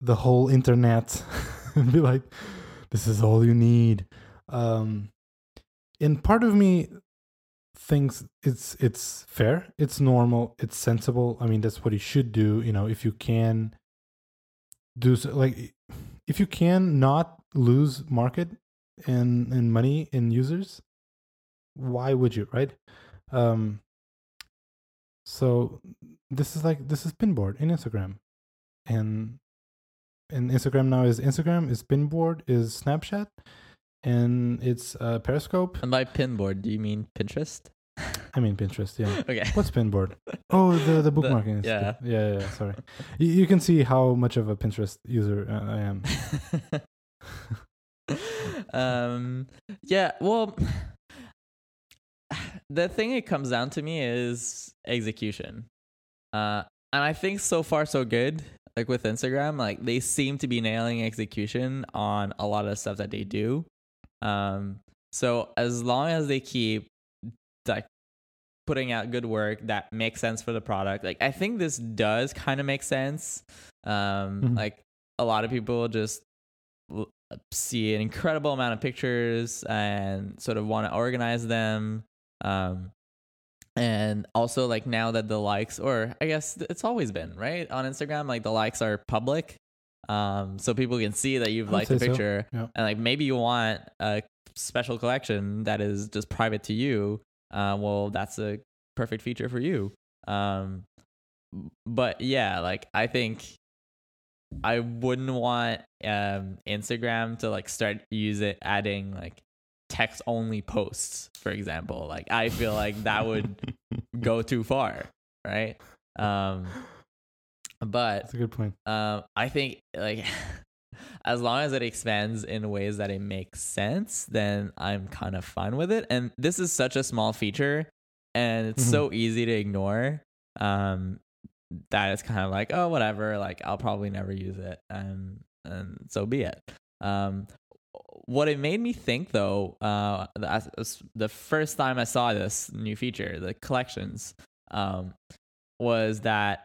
the whole internet and be like, this is all you need. Um, and part of me thinks it's it's fair, it's normal, it's sensible. I mean, that's what you should do. You know, if you can do so, like if you can not lose market and and money in users, why would you, right? Um, so this is like this is Pinboard in Instagram, and and Instagram now is Instagram is Pinboard is Snapchat, and it's uh, Periscope. And by pinboard, do you mean Pinterest? I mean Pinterest. Yeah. okay. What's Pinboard? Oh, the the bookmarking. yeah. yeah, yeah, yeah. Sorry, you, you can see how much of a Pinterest user uh, I am. um yeah well the thing it comes down to me is execution. Uh and i think so far so good like with instagram like they seem to be nailing execution on a lot of stuff that they do. Um so as long as they keep like putting out good work that makes sense for the product like i think this does kind of make sense. Um Mhm. like a lot of people just see an incredible amount of pictures and sort of want to organize them um and also like now that the likes or i guess it's always been right? On instagram like the likes are public. Um so people can see that you've liked a say so, picture. Yeah. and like maybe you want a special collection that is just private to you. Uh well that's a perfect feature for you. Um but yeah like i think I wouldn't want um Instagram to like start use it adding like text only posts, for example. Like I feel like that would go too far, right? Um but That's a good point. um, I think like as long as it expands in ways that it makes sense, then I'm kind of fine with it. And this is such a small feature, and it's Mhm. so easy to ignore. Um, that it's kind of like oh whatever, like I'll probably never use it, and and so be it. Um, what it made me think though, uh, the, the first time I saw this new feature, the collections, um, was that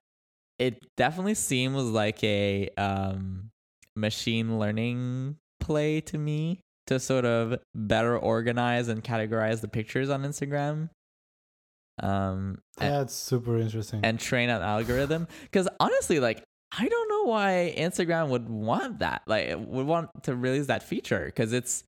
it definitely seems like a um, machine learning play to me to sort of better organize and categorize the pictures on Instagram. Um, and, That's super interesting. and train an algorithm. Because honestly, like I don't know why Instagram would want that. Like would want to release that feature because it's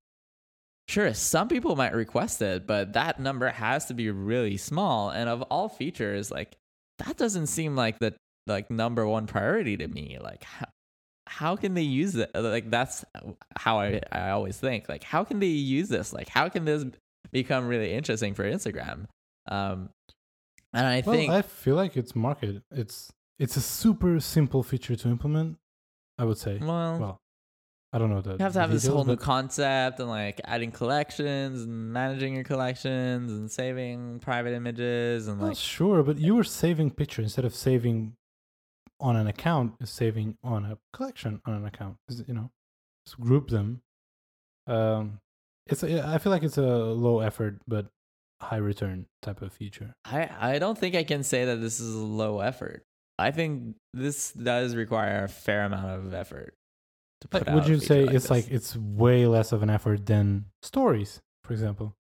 sure some people might request it, but that number has to be really small. And of all features, like that doesn't seem like the like number one priority to me. Like how, how can they use it? Like that's how I I always think. Like how can they use this? Like how can this become really interesting for Instagram? Um, and I well, think I feel like it's market. It's it's a super simple feature to implement. I would say. well, Well, I don't know that. you have to have this whole new concept and like adding collections and managing your collections and saving private images and Well, like sure, but you were saving picture instead of saving on an account. Is saving on a collection on an account. You know, just group them. Um, it's a, I feel like it's a low effort but high return type of feature. I I don't think I can say that this is a low effort. I think this does require a fair amount of effort to put Like, would you say like it's this. like it's way less of an effort than stories, for example?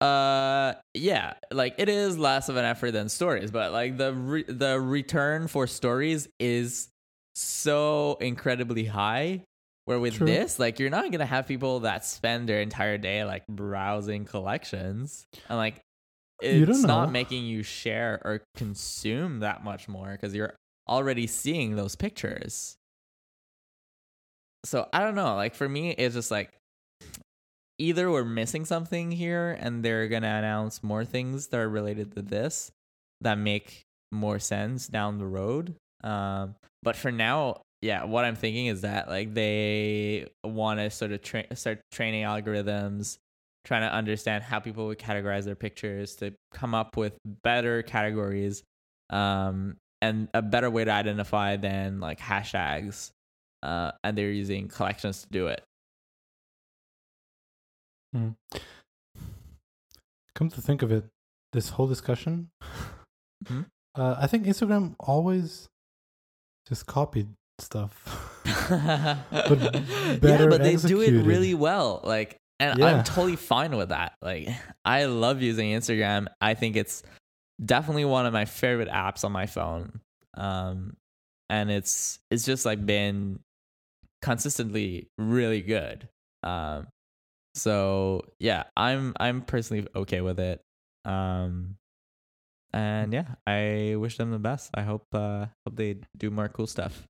Uh, yeah, like it is less of an effort than stories, but like the re- the return for stories is so incredibly high. Where with True. this, like you're not gonna have people that spend their entire day like browsing collections and like it's not know. making you share or consume that much more because you're already seeing those pictures. So I don't know. Like for me, it's just like either we're missing something here and they're gonna announce more things that are related to this that make more sense down the road. Um, but for now, yeah, what I'm thinking is that like they want to sort of tra- start training algorithms, trying to understand how people would categorize their pictures to come up with better categories, um, and a better way to identify than like hashtags. Uh, and they're using collections to do it. Come to think of it, this whole discussion, Hmm? uh, I think Instagram always just copied stuff. yeah, better but they do it really well. Like, and Yeah. I'm totally fine with that. Like, I love using Instagram. I think it's definitely one of my favorite apps on my phone. Um, and it's it's just like been consistently really good. Um, so yeah, I'm I'm personally okay with it. Um, and yeah, I wish them the best. I hope uh hope they do more cool stuff.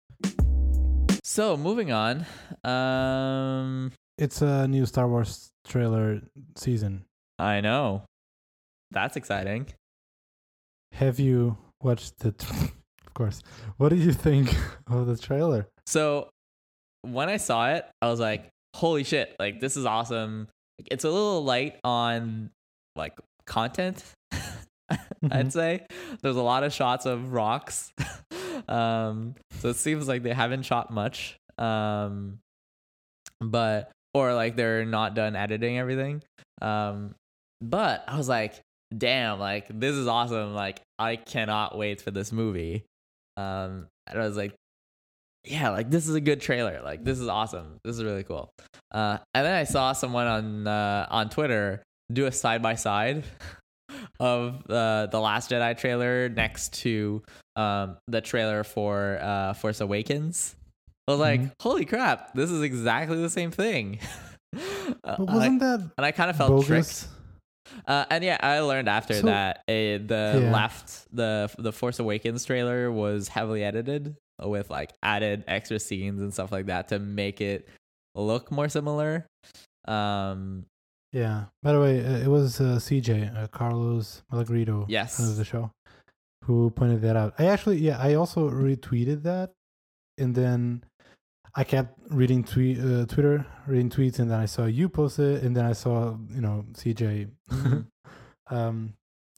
So moving on, um, It's a new Star Wars trailer season. I know that's exciting. Have you watched the? of course. What do you think of the trailer? So when I saw it, I was like, "Holy shit! Like this is awesome." It's a little light on like content. I'd Mhm. say there's a lot of shots of rocks, um, so it seems like they haven't shot much. Um, but or like they're not done editing everything. Um, but I was like, damn, like this is awesome. Like I cannot wait for this movie. Um, and I was like, yeah, like this is a good trailer. Like this is awesome. This is really cool. Uh, and then I saw someone on uh, on Twitter do a side by side of uh, the Last Jedi trailer next to um, the trailer for uh, Force Awakens. I was like, Mhm. holy crap, this is exactly the same thing. Uh, But and I- wasn't that and I kind of felt tricked. Uh, and yeah, I learned after So- that uh, the Yeah. left the the Force Awakens trailer was heavily edited. with like added extra scenes and stuff like that to make it look more similar. Um, Yeah. By the way, uh, it was uh, CJ uh, Carlos Malagrito Yes. of the show who pointed that out. I actually, yeah, I also retweeted that, and then I kept reading tweet uh, Twitter, reading tweets, and then I saw you post it, and then I saw you know CJ Mhm. um,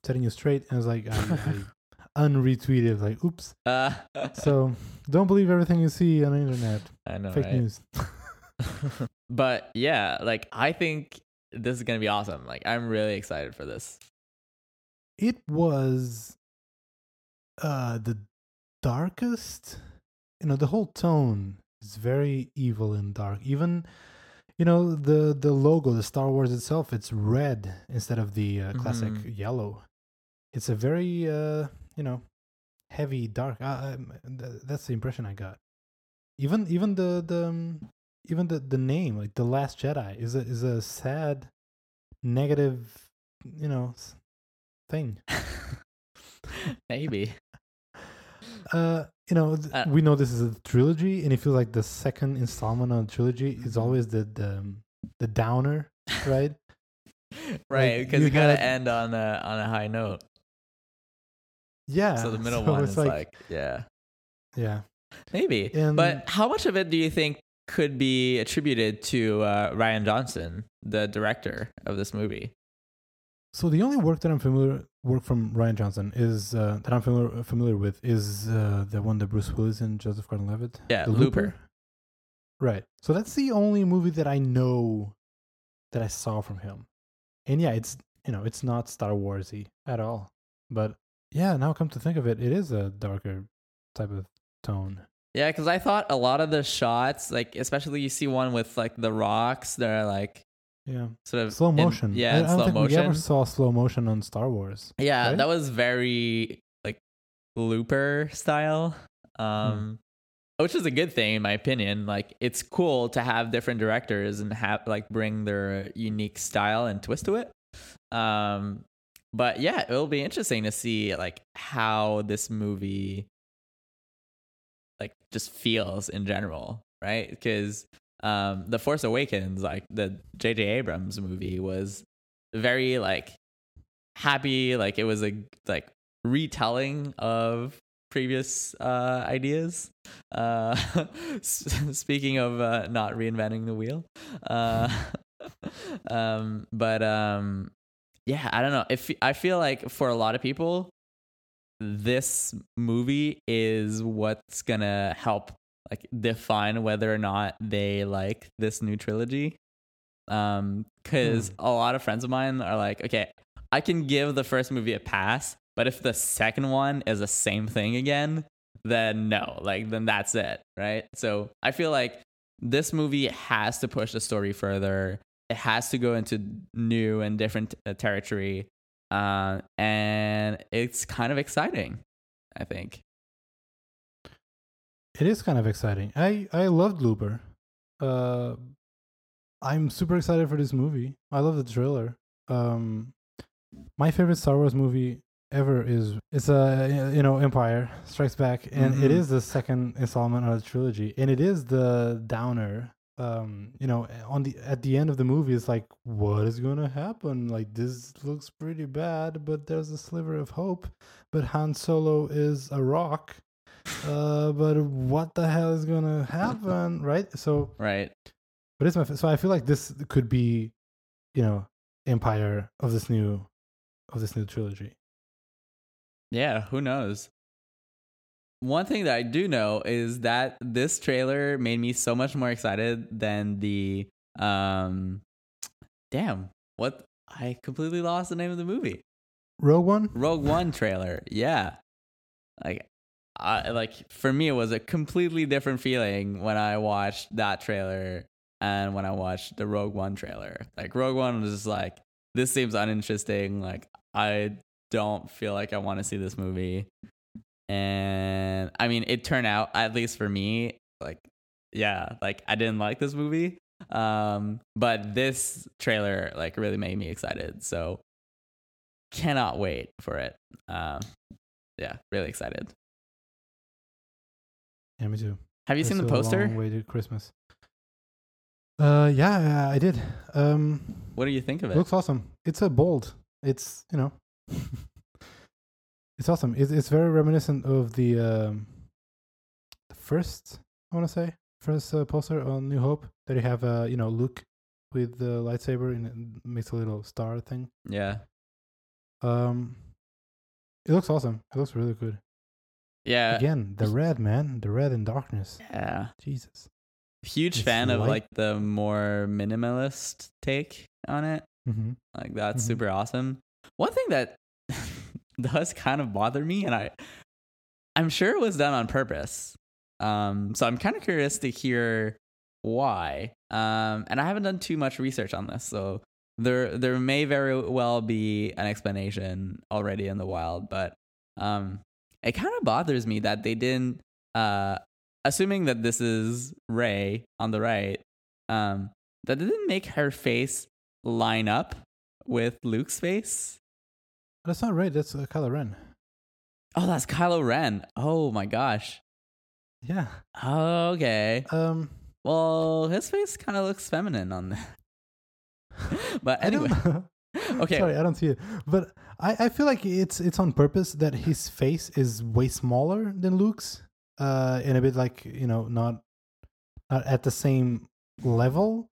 setting you straight, and I was like, I, I unretweeted, like, oops. uh, So don't believe everything you see on the internet. I know, Fake right? news. but yeah, like I think this is gonna be awesome. Like I'm really excited for this. it was uh the darkest you know the whole tone is very evil and dark. Even you know the the logo the star wars itself it's red instead of the uh, classic Mhm. yellow. It's a very uh you know heavy dark. Uh, th- that's the impression i got. Even even the the um, even the the name like the last jedi is a is a sad negative you know thing. Maybe. Uh, you know, th- Uh, we know this is a trilogy, and it feels like the second installment of a trilogy is Mhm. always the the, um, the downer, right? right, Like, because you you, gotta had- end on a on a high note. yeah. so the middle so one is like, yeah, yeah, maybe. And- but how much of it do you think could be attributed to uh, Rian Johnson, the director of this movie? So the only work that I'm familiar work from Rian Johnson is uh, that I'm familiar familiar with is uh, the one that Bruce Willis and Joseph Gordon-Levitt. Yeah, The Looper. Right. So that's the only movie that I know that I saw from him. And yeah, it's you know it's not Star Warsy at all. But yeah, now come to think of it, it is a darker type of tone. Yeah, because I thought a lot of the shots, like especially you see one with like the rocks, they're like Yeah, sort of slow in- motion. yeah, I, in I don't think we ever saw slow motion on Star Wars. Yeah, right? that was very like looper style. Hmm. Um which is a good thing in my opinion. Like it's cool to have different directors and have like bring their unique style and twist to it. Um but yeah, it'll be interesting to see like how this movie like just feels in general, right? Because um The Force Awakens, like the JJ Abrams movie was very like happy like it was a like retelling of previous uh ideas. Uh speaking of uh not reinventing the wheel uh um but um yeah i don't know. If i feel like for a lot of people this movie is what's gonna help like define whether or not they like this new trilogy. Um because a lot of friends of mine are like okay i can give the first movie a pass but if the second one is the same thing again then no like then that's it right? So i feel like this movie has to push the story further. It has to go into new and different uh, territory uh, and it's kind of exciting i think It is kind of exciting. I I loved Looper. Uh, I'm super excited for this movie. I love the trailer. Um, my favorite Star Wars movie ever is it's a you know Empire Strikes Back, and it Mhm. is the second installment of the trilogy, and it is the downer. Um, you know, on the at the end of the movie, it's like, what is gonna happen? Like this looks pretty bad, but there's a sliver of hope. But Han Solo is a rock. Uh, but what the hell is gonna happen, right? So, right but it's my so I feel like this could be, you know, Empire of this new, of this new trilogy. Yeah, who knows? One thing that I do know is that this trailer made me so much more excited than the um damn, what I completely lost the name of the movie. Rogue One. Rogue One trailer. Yeah. Like I like for me it was a completely different feeling when I watched that trailer and when I watched the Rogue One trailer. Like Rogue One was just like this seems uninteresting. Like I don't feel like I want to see this movie. And I mean it turned out at least for me like yeah, like I didn't like this movie. Um but this trailer like really made me excited. So cannot wait for it. Um, yeah, really excited. Yeah, me too. Have you seen the a poster? Long way to Christmas. Uh, yeah, yeah, I did. Um, What do you think of it it? looks awesome. It's a bold. It's you know, it's awesome. It's it's very reminiscent of the um, the first I want to say first uh, poster on New Hope that you have uh you know Luke with the lightsaber and it makes a little star thing. Yeah. Um, it looks awesome. It looks really good. Yeah. Again, the red man, the red in darkness. Yeah. Jesus. Huge It's fan of like the more minimalist take on it. Mm-hmm. Like that's Mhm. super awesome. One thing that does kind of bother me, and I, I'm sure it was done on purpose. Um, so I'm kind of curious to hear why. Um, and I haven't done too much research on this, so there there may very well be an explanation already in the wild. But um, it kind of bothers me that they didn't. Uh, assuming that this is Rey on the right, um, that they didn't make her face line up with Luke's face. That's not right. That's uh, Kylo Ren. Oh, that's Kylo Ren. Oh my gosh. Yeah. Okay. Um. Well, his face kind of looks feminine on that. but anyway. Okay. Sorry, I don't see it. But I, I feel like it's it's on purpose that his face is way smaller than Luke's, uh, and a bit like you know not not at the same level.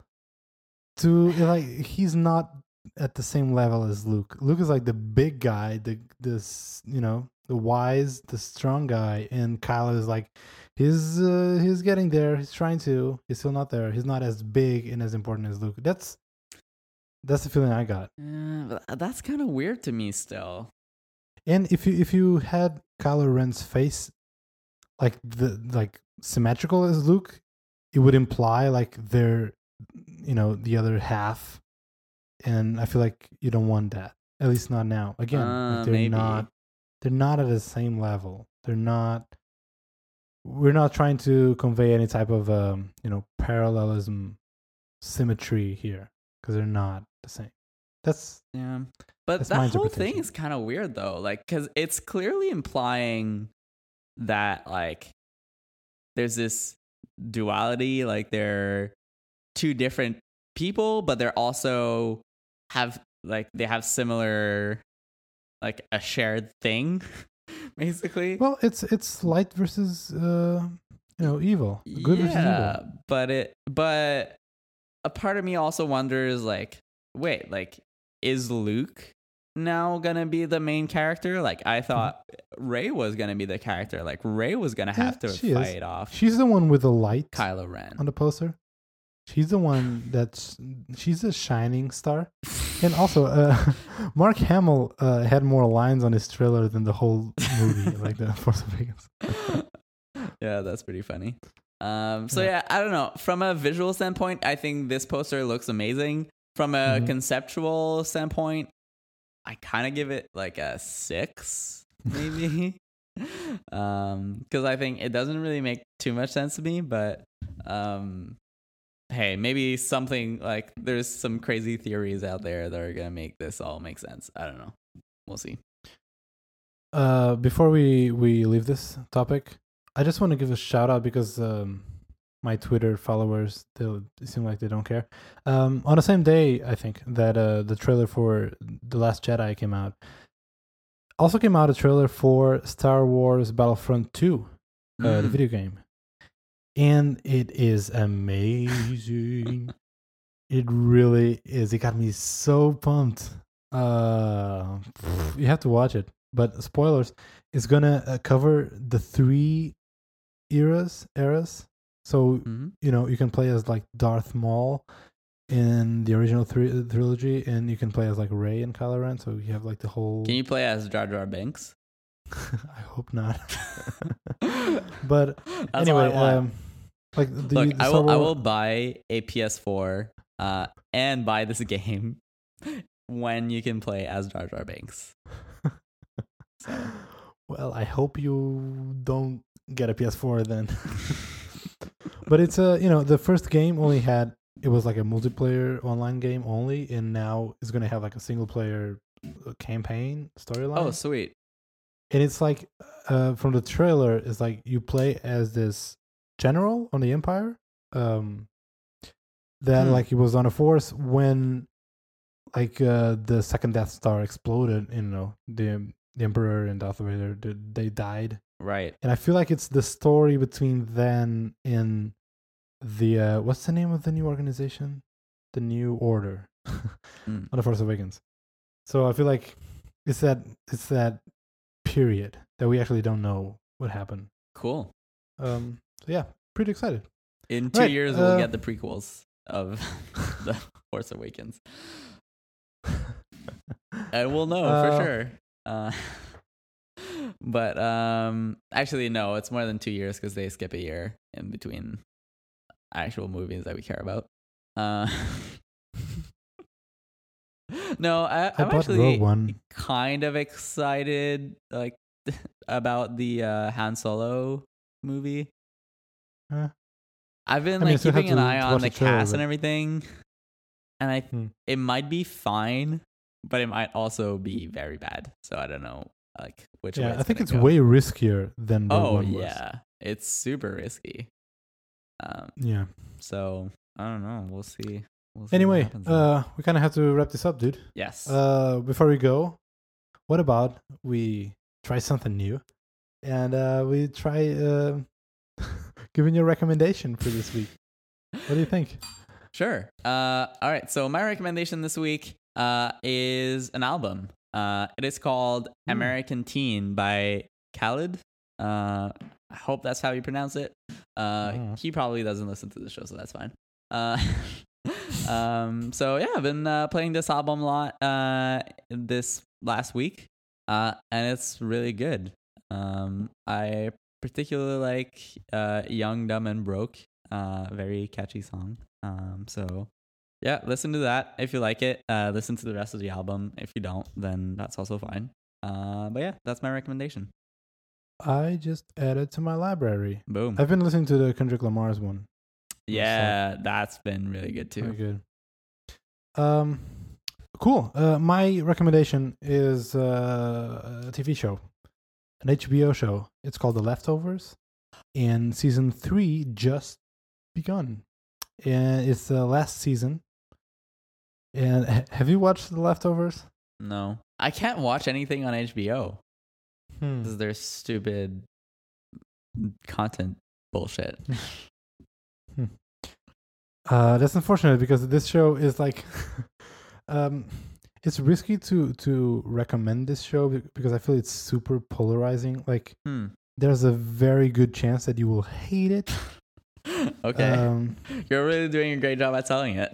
To like he's not at the same level as Luke. Luke is like the big guy, the this you know the wise, the strong guy, and Kylo is like he's uh, he's getting there. He's trying to. He's still not there. He's not as big and as important as Luke. That's that's the feeling I got. Uh, that's kind of weird to me still. And if you if you had Kylo Ren's face like the like symmetrical as Luke, it would imply like they're you know the other half, and I feel like you don't want that. At least not now. Again, Uh, they're maybe. not they're not at the same level. They're not. We're not trying to convey any type of um, you know parallelism, symmetry here because they're not the same. That's Yeah. But That's that whole thing is kind of weird though. Like cuz it's clearly implying that like there's this duality like they're two different people but they're also have like they have similar like a shared thing basically. Well, it's it's light versus uh you know evil, good versus evil. Yeah, but it but a part of me also wonders like wait like is luke now gonna be the main character like i thought rey was gonna be the character like rey was gonna Yeah, have to she is. fight off She's the one with the light kylo ren on the poster. She's the one that's she's a shining star. And also, uh, Mark Hamill uh, had more lines on his trailer than the whole movie, like the Force Awakens. yeah that's pretty funny um so Yeah. yeah i don't know. From a visual standpoint i think this poster looks amazing. From a Mhm. conceptual standpoint i kind of give it like a six maybe. Um because i think it doesn't really make too much sense to me but um hey maybe something like there's some crazy theories out there that are gonna make this all make sense. I don't know. We'll see. Uh, before we we leave this topic, I just want to give a shout out because um, my Twitter followers they seem like they don't care. Um, on the same day, I think that uh, the trailer for the Last Jedi came out. Also came out a trailer for Star Wars Battlefront Two, uh, the Mm. video game, and it is amazing. it really is. It got me so pumped. Uh, you have to watch it. But spoilers, it's gonna uh, cover the three eras. Eras. So Mhm. you know you can play as like Darth Maul in the original three trilogy, and you can play as like Rey and Kylo Ren. So you have like the whole. can you play as jar jar Binks? I hope not. but That's anyway, I um, like the, Look, the I will I will buy a PS4 uh, and buy this game when you can play as Jar Jar Binks. So, Well, I hope you don't get a PS4 then. but it's a you know the first game only had it was like a multiplayer online game only, and now it's gonna have like a single player uh, campaign storyline. oh, sweet. and it's like uh, from the trailer, it's like you play as this general on the Empire. Um, that Hmm. like he was on a force when like uh, the second Death Star exploded. You know, the the Emperor and Darth Vader they, they died, Right. and I feel like it's the story between then and the uh, what's the name of the new organization? The New Order Mm. on the Force Awakens. So I feel like it's that it's that period that we actually don't know what happened. Cool. Um, so yeah, pretty excited. In two Right, years, we'll uh, get the prequels of the Force Awakens, and we'll know Uh, for sure. Uh, but um, actually, no, it's more than two years because they skip a year in between actual movies that we care about. Uh, no, I, bought actually kind of excited, like about the uh, Han Solo movie. Huh. I've been I like have keeping an eye on the the cast and everything, and I Hmm. it might be fine, but it might also be very bad. So I don't know, like which. Yeah, I think it's way riskier than Rogue Oh One was. yeah, it's super risky. Um, Yeah. so I don't know. We'll see. We'll see Anyway, uh, we kind of have to wrap this up, dude. yes. Uh, before we go, what about we try something new, and uh, we try uh, giving you a recommendation for this week. What do you think? Sure. Uh, all right. So my recommendation this week uh, is an album. Uh, it is called Hmm. American Teen by Khalid. Uh, I hope that's how you pronounce it. Uh, Mm. He probably doesn't listen to the show, so that's fine. Uh, um, so yeah, I've been uh, playing this album a lot uh, this last week, uh, and it's really good. Um, I particularly like uh, "Young, Dumb, and Broke." Uh, very catchy song. Um, so yeah, listen to that if you like it. Uh, listen to the rest of the album. If you don't, then that's also fine. Uh, but yeah, that's my recommendation. I just added to my library. Boom. I've been listening to the Kendrick Lamar's one. Yeah, that's been really good Very too. good. Um, cool. Uh, my recommendation is uh, a TV show, an HBO show. It's called The Leftovers, and season three just begun. And it's the last season. And have you watched The Leftovers? No, I can't watch anything on HBO Hmm. because there's stupid content bullshit. Uh, that's unfortunate because this show is like, um, it's risky to to recommend this show because I feel it's super polarizing. Like, Hmm. there's a very good chance that you will hate it. okay, Um, you're really doing a great job at selling it.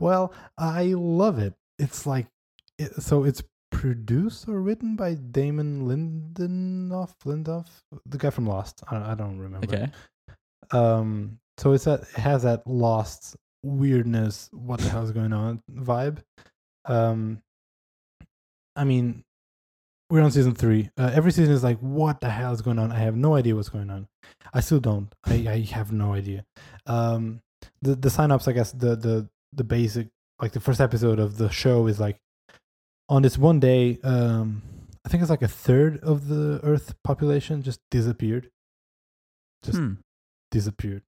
Well, I love it. It's like, it, so it's produced or written by Damon Lindelof, Lindelof, the guy from Lost. I, I don't remember. okay, Um, so it's that it has that lost weirdness, what the hell's going on vibe. Um, I mean, we're on season three. Uh, every season is like, what the hell is going on? I have no idea what's going on. I still don't. I, I have no idea. Um, the the sign-ups, I guess the the the basic like the first episode of the show is like on this one day. Um, I think it's like a third of the Earth population just disappeared. Just Hmm. disappeared.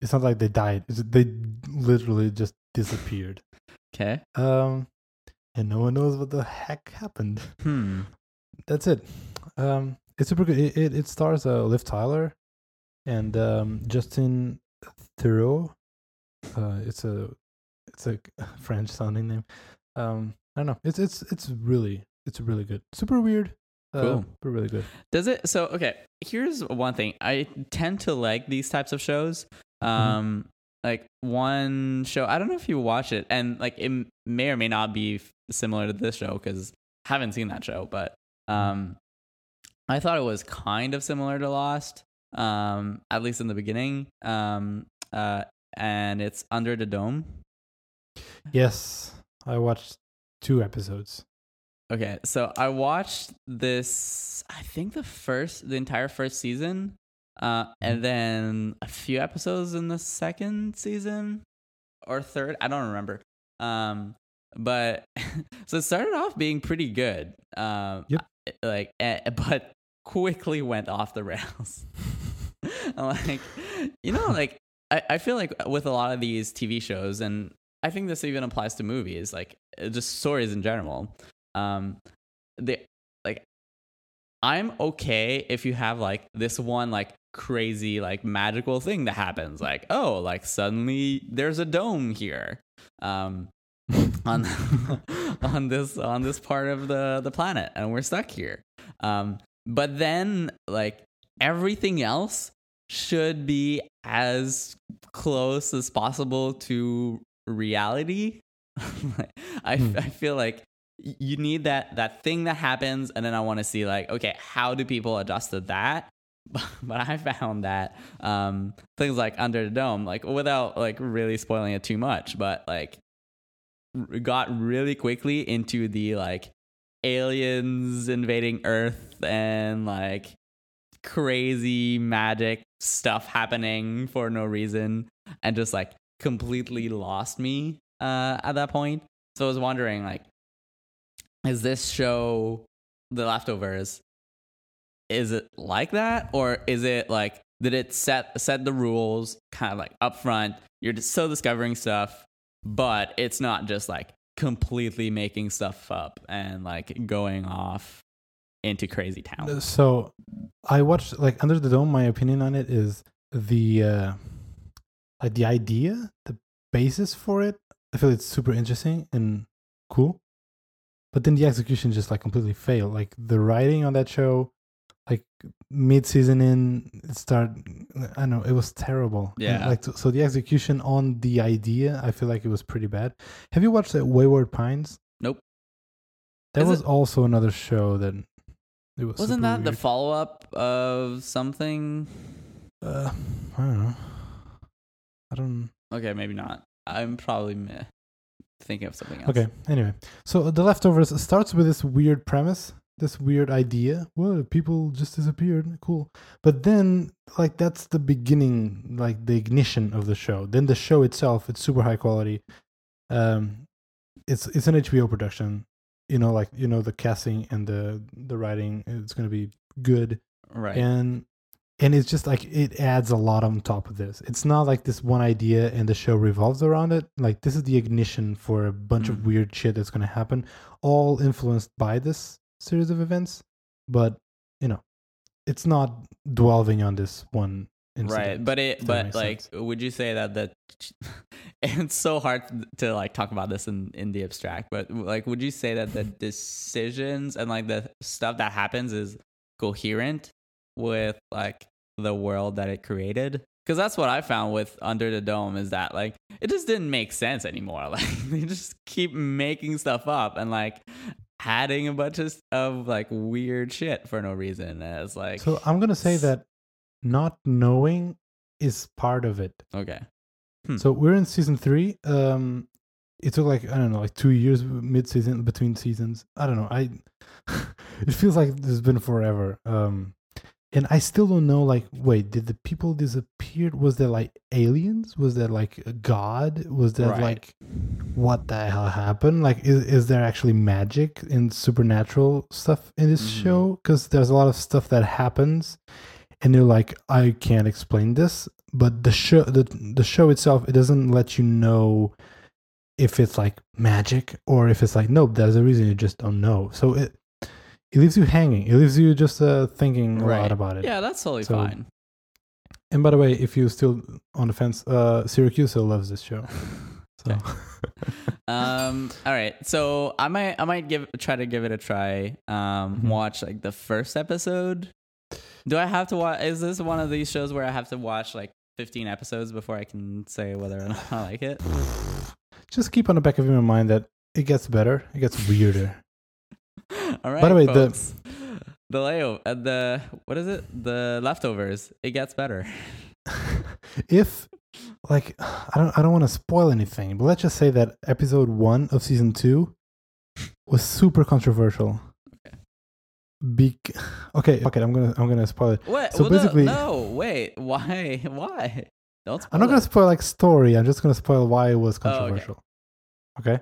It's not like they died. It's, they literally just disappeared. okay. Um, and no one knows what the heck happened. Hmm. That's it. Um, it's super good. It it, it stars uh, Liv Tyler and um, Justin Theroux. Uh, it's a it's a French sounding name. Um, I don't know. It's it's it's really it's really good. Super weird. Uh, Cool. But really good. Does it? So okay. Here's one thing. I tend to like these types of shows. Um, like one show. I don't know if you watch it, and like it may or may not be f- similar to this show because I haven't seen that show. But um, I thought it was kind of similar to Lost. Um, at least in the beginning. Um, uh, and it's Under the Dome. Yes, I watched two episodes. Okay, so I watched this. I think the first, the entire first season, uh, and then a few episodes in the second season or third. I don't remember. Um, but so it started off being pretty good. Um, Yep. like eh, but quickly went off the rails. I'm like, you know, like I, I feel like with a lot of these TV shows, and I think this even applies to movies, like uh, just stories in general. Um, they like I'm okay if you have like this one like crazy like magical thing that happens, like oh, like suddenly there's a dome here. Um, on on this on this part of the the planet and we're stuck here um but then like everything else should be as close as possible to reality I, Hmm. I feel like you need that that thing that happens and then i want to see like okay how do people adjust to that but i found that um things like under the dome like without like really spoiling it too much but like got really quickly into the like aliens invading earth and like crazy magic stuff happening for no reason and just like completely lost me uh at that point. So i was wondering like is this show the leftovers is it like that? Or is it like did it set set the rules kind of like up front you're just still discovering stuff but it's not just like completely making stuff up and like going off into crazy town. So I watched like Under the Dome. My opinion on it is the uh, like the idea, the basis for it. I feel it's super interesting and cool, but then the execution just like completely failed. Like the writing on that show, like mid season in, it started. I don't know it was terrible. And, Yeah. like so the execution on the idea, I feel like it was pretty bad. Have you watched uh, Wayward Pines? Nope. That Is was it- also another show that it was. wasn't that the follow-up of something Uh, I don't know. I don't. okay maybe not i'm probably meh, thinking of something else Okay. Anyway, so the leftovers starts with this weird premise, this weird idea. Well, people just disappeared. Cool. But then, like, that's the beginning, like the ignition of the show. Then the show itself, it's super high quality. Um, it's it's an HBO production. You know, like you know the casting and the the writing. It's gonna be good. right and and it's just like it adds a lot on top of this it's not like this one idea and the show revolves around it like this is the ignition for a bunch Mm. of weird shit that's going to happen all influenced by this series of events but you know it's not dwelling on this one incident, right but it but like sense. would you say that the it's so hard to like talk about this in in the abstract but like would you say that the decisions and like the stuff that happens is coherent with like the world that it created because that's what i found with under the dome is that like it just didn't make sense anymore like they just keep making stuff up and like adding a bunch of, of like weird shit for no reason and it's like so i'm going to say that not knowing is part of it okay So we're in season three. Um, it took like I don't know, like two years mid season between seasons. I don't know. I it feels like it's been forever. Um, and I still don't know. Like, wait, did the people disappear? Was there like aliens? Was there like a god? Was there Right. like what the hell happened? Like, is is there actually magic and supernatural stuff in this Mhm. show? Because there's a lot of stuff that happens, and you're like, I can't explain this. But the show, the the show itself, it doesn't let you know if it's like magic or if it's like nope. There's a reason you just don't know. So it it leaves you hanging. It leaves you just uh, thinking a Right. lot about it. Yeah, that's totally So- fine. And by the way, if you're still on the fence, uh, Siracusa still loves this show. So Okay. um all right so i might i might give try to give it a try um Mhm. watch like the first episode do i have to watch is this one of these shows where i have to watch like 15 episodes before i can say whether or not i like it just keep on the back of your mind that it gets better. It gets weirder. All right By the way, the- folks. the layover uh, the what is it the leftovers it gets better if like I don't I don't want to spoil anything, but let's just say that episode one of season two was super controversial. Okay. Bec- okay, okay, I'm gonna I'm gonna spoil it. what So well, basically- no, wait why why don't I'm not spoil gonna spoil like story. I'm just gonna spoil why it was Oh, okay. controversial. okay.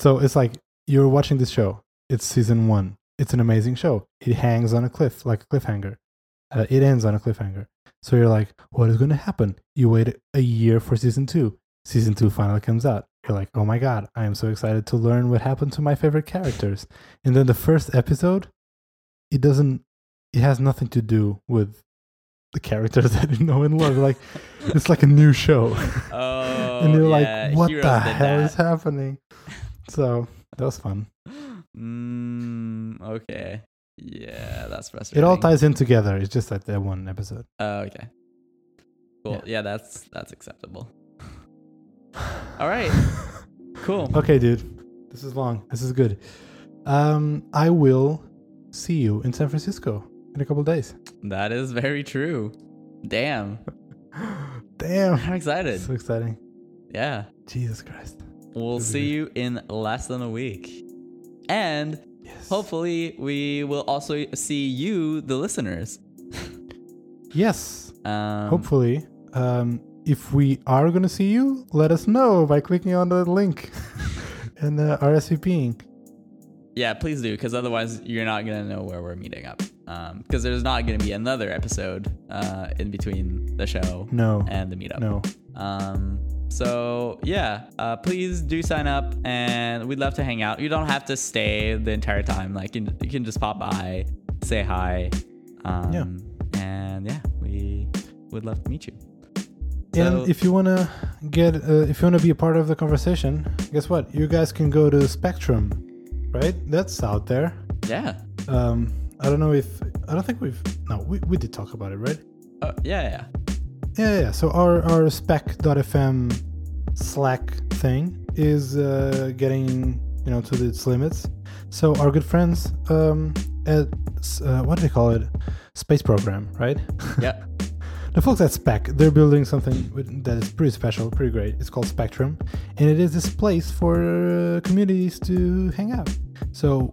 So it's like you're watching this show. It's season one. it's an amazing show. It hangs on a cliff like a cliffhanger. Uh, it ends on a cliffhanger. So you're like, what is going to happen? You wait a year for season two. Season two finally comes out. You're like, oh my god, I am so excited to learn what happened to my favorite characters. And then the first episode, it doesn't. It has nothing to do with the characters that you know and love. Like it's like a new show. Oh, and you're yeah, like, what the hell that. is happening? So that was fun. Mm, okay. Yeah, that's frustrating. It all ties in together. It's just like that one episode. Oh, okay. Cool. Yeah. Yeah. that's that's acceptable. All right. Cool. Okay, dude. This is long. This is good. Um, I will see you in San Francisco in a couple days. That is very true. Damn. Damn. I'm excited. So exciting. Yeah. Jesus Christ. We'll see good. you in less than a week. And Yes. hopefully we will also see you, the listeners. Yes. Um, Hopefully. Um, if we are going to see you, let us know by clicking on the link and uh, RSVPing. Yeah, please do, because otherwise you're not gonna know where we're meeting up. Because there's not gonna be another episode uh, in between the show No. and the meetup. No. Um, so yeah, uh, please do sign up, and we'd love to hang out. You don't have to stay the entire time. Like you, you can just pop by, say hi. Um, Yeah. And yeah, we would love to meet you. And if you wanna get, uh, if you wanna be a part of the conversation, guess what? You guys can go to Spectrum, right? That's out there. Yeah. Um, I don't know if I don't think we've no, we, we did talk about it, right? Uh, yeah, yeah. Yeah, yeah. So our our spec.fm Slack thing is uh, getting you know to its limits. So our good friends um, at uh, what do they call it? Space program, right? Yeah. The folks at Spec, they're building something that is pretty special, pretty great. It's called Spectrum, and it is this place for uh, communities to hang out. So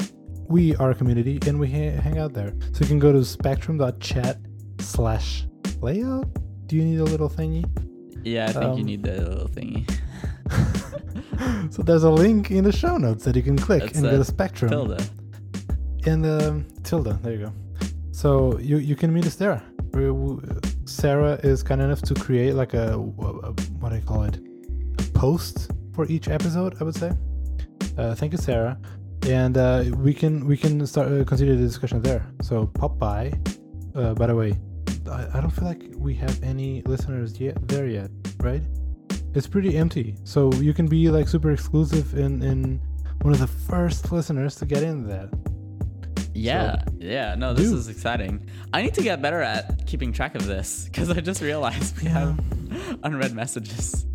we are a community, and we ha- hang out there. So you can go to spectrum.chat slash layout. Do you need a little thingy? Yeah, I think you Um, need the little thingy. so there's a link in the show notes that you can click That's and a Spectrum. tilde. And um, tilde, there you go. So you you can meet us there. Sarah is kind enough to create like a, a what do I call it? A post for each episode. I would say. Uh, thank you, Sarah. And uh, we can we can start uh, continue the discussion there. So pop by. Uh, by the way, I, I don't feel like we have any listeners yet there yet, right? It's pretty empty. So you can be like super exclusive in in one of the first listeners to get in that. Yeah, yeah. No, this do. is exciting. I need to get better at keeping track of this because I just realized we Yeah. have unread messages.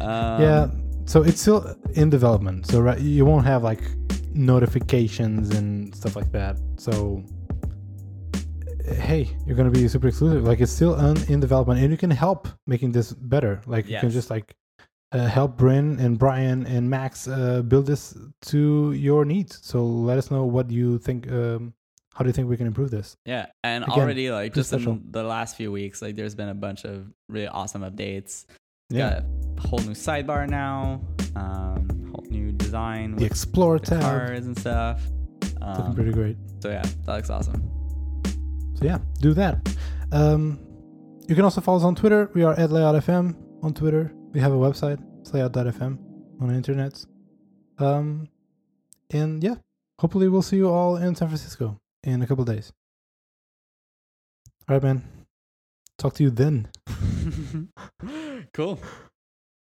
Um, yeah so it's still in development so right you won't have like notifications and stuff like that so hey you're gonna be super exclusive. Like it's still un- in development and you can help making this better. Like you can just like uh, help Bryn and Brian and Max uh, build this to your needs. So let us know what you think um, how do you think we can improve this? Yeah, and Again, already like just in the last few weeks, like there's been a bunch of really awesome updates. yeah. Got a whole new sidebar now, um, whole new design the explore the tab. cards and stuff. looking Um, pretty great. so yeah, that looks awesome. So yeah, do that. Um, you can also follow us on Twitter. We are at layoutfm on Twitter. We have a website, layout.fm on the internet. Um, and yeah, hopefully we'll see you all in San Francisco in a couple days. All right, man. Talk to you then. cool.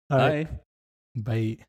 All right. Bye. Bye.